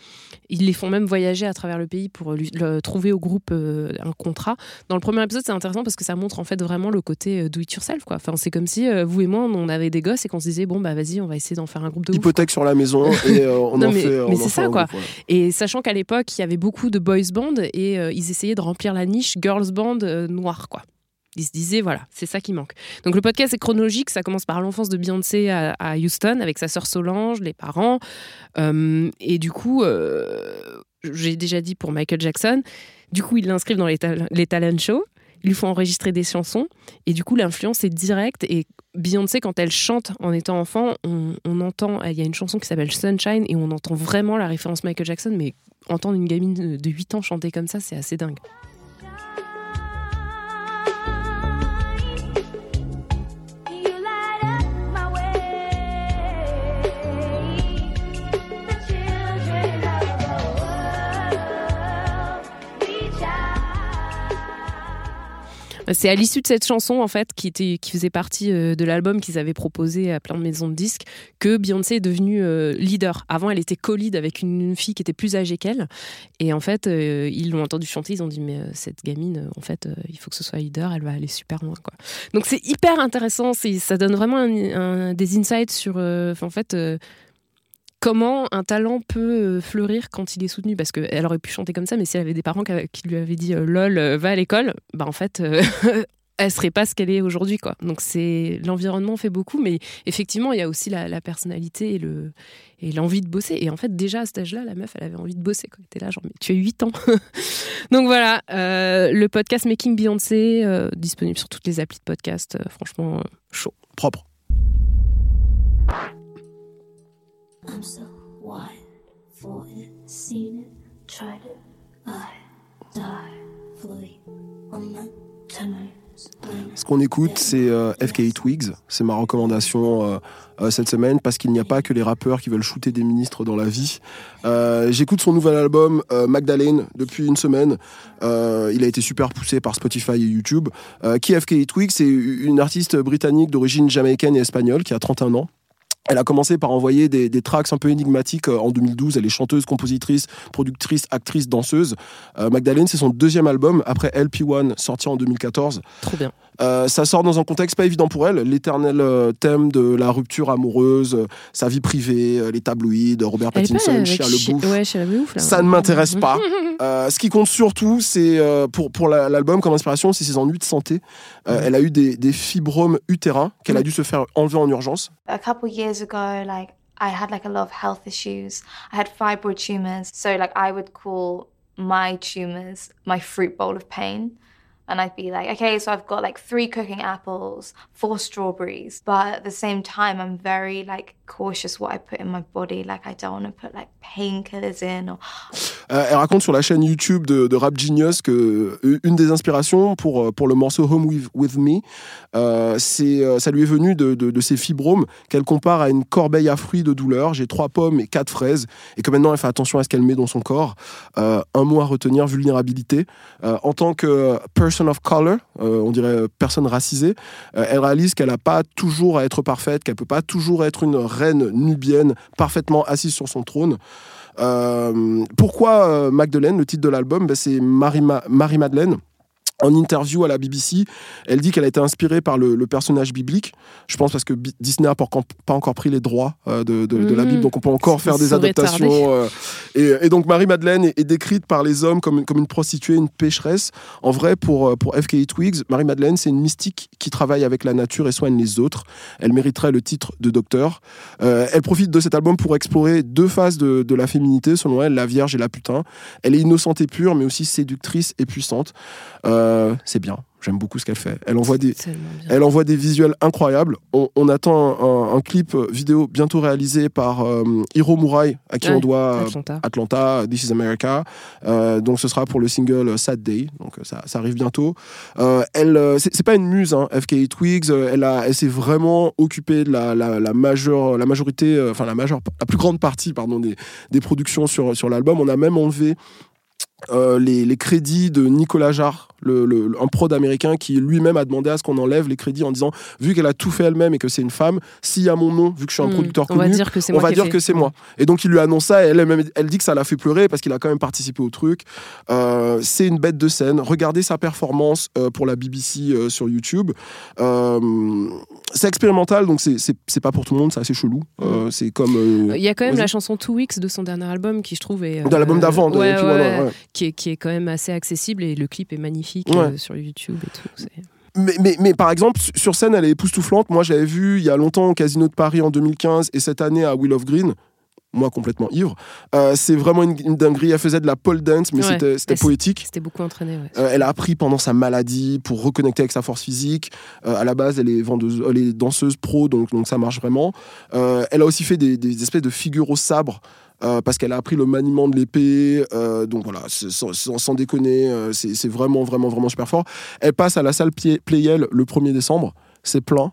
Ils les font même voyager à travers le pays pour lui- le- trouver au groupe un contrat. Dans le premier épisode, c'est intéressant parce que ça montre en fait vraiment le côté do it yourself. Quoi. Enfin, c'est comme si vous et moi, on avait des gosses et qu'on se disait bon bah vas-y, on va essayer d'en faire un groupe de ouf. Hypothèque sur la maison et on Non, en mais, fait. on mais c'est ça quoi. groupe, ouais. Et sachant qu'à l'époque, il y avait beaucoup de boys band et euh, ils essayaient de remplir la niche girls band euh, noir quoi. Ils se disaient, voilà, c'est ça qui manque. Donc le podcast est chronologique, ça commence par l'enfance de Beyoncé à, Houston avec sa sœur Solange, les parents. Euh, et du coup, euh, j'ai déjà dit pour Michael Jackson, du coup, ils l'inscrivent dans les, les talent shows, lui font enregistrer des chansons, et du coup, l'influence est directe. Et Beyoncé, quand elle chante en étant enfant, on, entend, il y a une chanson qui s'appelle Sunshine, et on entend vraiment la référence Michael Jackson, mais entendre une gamine de 8 ans chanter comme ça, c'est assez dingue. C'est à l'issue de cette chanson, en fait, qui, était, qui faisait partie euh, de l'album qu'ils avaient proposé à plein de maisons de disques, que Beyoncé est devenue euh, leader. Avant, elle était co-lead avec une fille qui était plus âgée qu'elle. Et en fait, euh, ils l'ont entendu chanter, ils ont dit, mais cette gamine, en fait, il faut que ce soit leader, elle va aller super loin. Donc c'est hyper intéressant, ça donne vraiment des insights sur, en fait... Comment un talent peut euh, fleurir quand il est soutenu? Parce qu'elle aurait pu chanter comme ça, mais si elle avait des parents qui, lui avaient dit euh, lol, euh, va à l'école, bah en fait, elle serait pas ce qu'elle est aujourd'hui, quoi. Donc c'est l'environnement fait beaucoup, mais effectivement, il y a aussi la, personnalité et le et l'envie de bosser. Et en fait, déjà à cet âge-là, la meuf, elle avait envie de bosser. Quoi. Elle était là, genre, mais tu as 8 ans. Donc voilà, le podcast Making Beyoncé, disponible sur toutes les applis de podcast. franchement, chaud. Propre. Ce qu'on écoute, c'est euh, FK Twigs. C'est ma recommandation euh, euh, cette semaine parce qu'il n'y a pas que les rappeurs qui veulent shooter des ministres dans la vie. Euh, J'écoute son nouvel album Magdalene depuis une semaine. Il a été super poussé par Spotify et YouTube. Qui FK Twigs? C'est une artiste britannique d'origine jamaïcaine et espagnole qui a 31 ans. Elle a commencé par envoyer des, tracks un peu énigmatiques euh, en 2012. Elle est chanteuse, compositrice, productrice, actrice, danseuse. Euh, Magdalene, c'est son deuxième album après LP1 sorti en 2014. Trop bien. Euh, ça sort dans un contexte pas évident pour elle, l'éternel euh, thème de la rupture amoureuse, euh, sa vie privée, les tabloïds, Robert Elle Pattinson, avec Shia Chi- LaBeouf. Ouais, là. Ça ne m'intéresse pas. Euh, ce qui compte surtout, c'est pour, pour la- l'album comme inspiration, c'est ses ennuis de santé. Euh, Elle a eu des, des fibromes utérins qu'elle a dû se faire enlever en urgence. a couple years ago, like I had like a lot of health issues. I had fibroid tumors. So like I would call my tumors my fruit bowl of pain. And I'd be like, okay, so I've got like three cooking apples, four strawberries. But at the same time, I'm very like cautious what I put in my body. Like I don't want to put like painkillers in or Euh, elle raconte sur la chaîne YouTube de, de Rap Genius que euh, une des inspirations pour, euh, pour le morceau Home With, With Me, euh, c'est, euh, ça lui est venu de, de, de ses fibromes qu'elle compare à une corbeille à fruits de douleur. J'ai trois pommes et quatre fraises et que maintenant elle fait attention à ce qu'elle met dans son corps. Euh, un mot à retenir, vulnérabilité. En tant que person of color, euh, on dirait euh, personne racisée, euh, elle réalise qu'elle n'a pas toujours à être parfaite, qu'elle peut pas toujours être une reine nubienne parfaitement assise sur son trône. Pourquoi Magdalene, le titre de l'album? Ben, C'est Marie-Ma- Marie-Madeleine. En interview à la BBC, elle dit qu'elle a été inspirée par le, le personnage biblique. Je pense parce que Disney n'a pas encore, pris les droits euh, de, de- de la Mhm. Bible, donc on peut encore faire des adaptations. euh, et, et donc Marie-Madeleine est, est décrite par les hommes comme, une- comme une prostituée, une pécheresse. En vrai, pour, euh, pour FKE Twigs, Marie-Madeleine, c'est une mystique qui travaille avec la nature et soigne les autres. Elle mériterait le titre de docteur. Euh, elle profite de cet album pour explorer deux phases de, de la féminité, selon elle, la vierge et la putain. Elle est innocente et pure, mais aussi séductrice et puissante. Euh, c'est bien. J'aime beaucoup ce qu'elle fait. Elle envoie des, elle envoie des visuels incroyables. On, on attend un, un clip vidéo bientôt réalisé par euh, Hiro Murai, à qui Ouais, on doit euh, Atlanta. Atlanta, This is America. Euh, donc ce sera pour le single Sad Day. Donc euh, ça, ça arrive bientôt. Euh, elle, euh, c'est pas une muse, hein, FK Twigs. Euh, Elle, a, elle s'est vraiment occupée de la, la, la majeure, la majorité, euh, enfin la majeure, la plus grande partie, pardon, des, des productions sur sur l'album. On a même enlevé euh, les, les crédits de Nicolas Jarre, le, le- un prod américain qui lui-même a demandé à ce qu'on enlève les crédits en disant vu qu'elle a tout fait elle-même et que c'est une femme, s'il y a mon nom, vu que je suis un Hmm, producteur on va connu, dire que c'est on moi va dire que c'est moi. Et donc il lui annonce ça et elle, elle, elle dit que ça l'a fait pleurer parce qu'il a quand même participé au truc. Euh, c'est une bête de scène. Regardez sa performance euh, pour la BBC euh, sur YouTube. C'est expérimental, donc c'est- pas pour tout le monde, c'est assez chelou. Euh, c'est comme. Il y a quand même la chanson Two Weeks de son dernier album qui je trouve est De l'album d'avant, de ouais, Happy ouais, One, ouais, ouais. qui est qui est quand même assez accessible et le clip est magnifique Ouais. euh, sur YouTube et tout. c'est- Mais, mais, mais par exemple, su- sur scène, elle est époustouflante. Moi, j'avais vu il y a longtemps au Casino de Paris en 2015 et cette année à Will of Green. Moi, complètement ivre. Euh, c'est vraiment une, une dinguerie. Elle faisait de la pole dance, mais Ouais. c'était- c'était poétique. C'était beaucoup entraîné. Ouais. Euh, elle a appris pendant sa maladie pour reconnecter avec sa force physique. Euh, à la base, elle est, vendeuse, elle est danseuse pro, donc, donc ça marche vraiment. Elle a aussi fait des, des espèces de figures au sabre. Euh, parce qu'elle a appris le maniement de l'épée, euh, donc voilà, sans, déconner, euh, c'est vraiment, vraiment, vraiment super fort. Elle passe à la salle Playel le 1er décembre, c'est plein,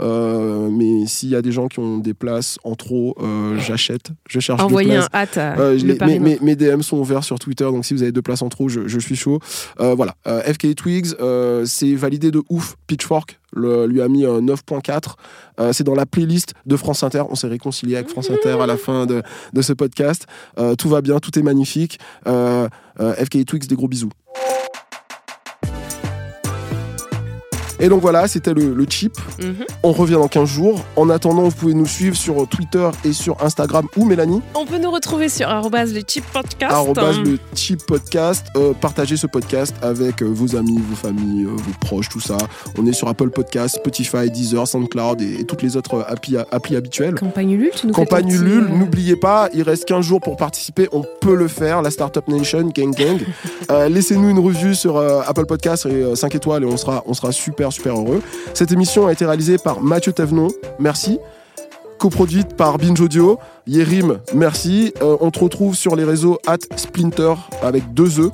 euh, mais s'il y a des gens qui ont des places en trop, euh, j'achète, je cherche deux Envoyez places. un hâte à Euh, le mes, mes- DM sont ouverts sur Twitter, donc si vous avez deux places en trop, je, je suis chaud. Euh, voilà, FK Twigs, c'est validé de ouf. Pitchfork le- lui a mis un 9.4. Euh, c'est dans la playlist de France Inter. On s'est réconcilié avec France Inter à la fin de, de ce podcast. Tout va bien, tout est magnifique. FK Twigs, des gros bisous. Et donc voilà, c'était le, le chip. Mhm. On revient dans 15 jours. En attendant, vous pouvez nous suivre sur Twitter et sur Instagram ou Mélanie. On peut nous retrouver sur arrobase le cheap podcast. arrobase le cheap podcast. Euh, partagez ce podcast avec euh, vos amis, vos familles, euh, vos proches, tout ça. On est sur Apple Podcast, Spotify, Deezer, SoundCloud et, et toutes les autres applis, applis habituelles. Campagne Ulule, tu nous Campagne Ulule, n'oubliez pas, il reste 15 jours pour participer, on peut le faire, la Startup Nation, gang gang. Euh, Laissez-nous une revue sur euh, Apple Podcast et 5 étoiles et on sera, on sera super super heureux. Cette émission a été réalisée par Mathieu Thévenon, merci. Coproduite par Binge Audio, Yerim, merci. Euh, on te retrouve sur les réseaux at Splinter avec deux E,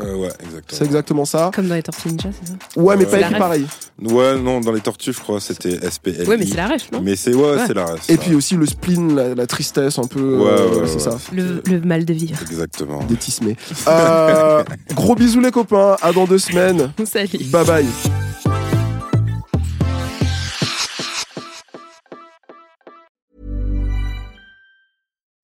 Euh, ouais, exactement. c'est exactement ça. Comme dans les Tortues Ninja, c'est ça Ouais, mais Euh, pas écrit pareil. Ouais, non, dans les tortues, je crois, c'était SPL. Ouais, mais c'est la ref, non Mais c'est ouais, Ouais. c'est la ref. Et puis aussi le spleen, la, la tristesse un peu, Ouais, euh, ouais, c'est ouais. ça. le, le mal de vivre. Exactement. Détismé. Euh, gros bisous les copains, à dans deux semaines. Salut. Bye bye.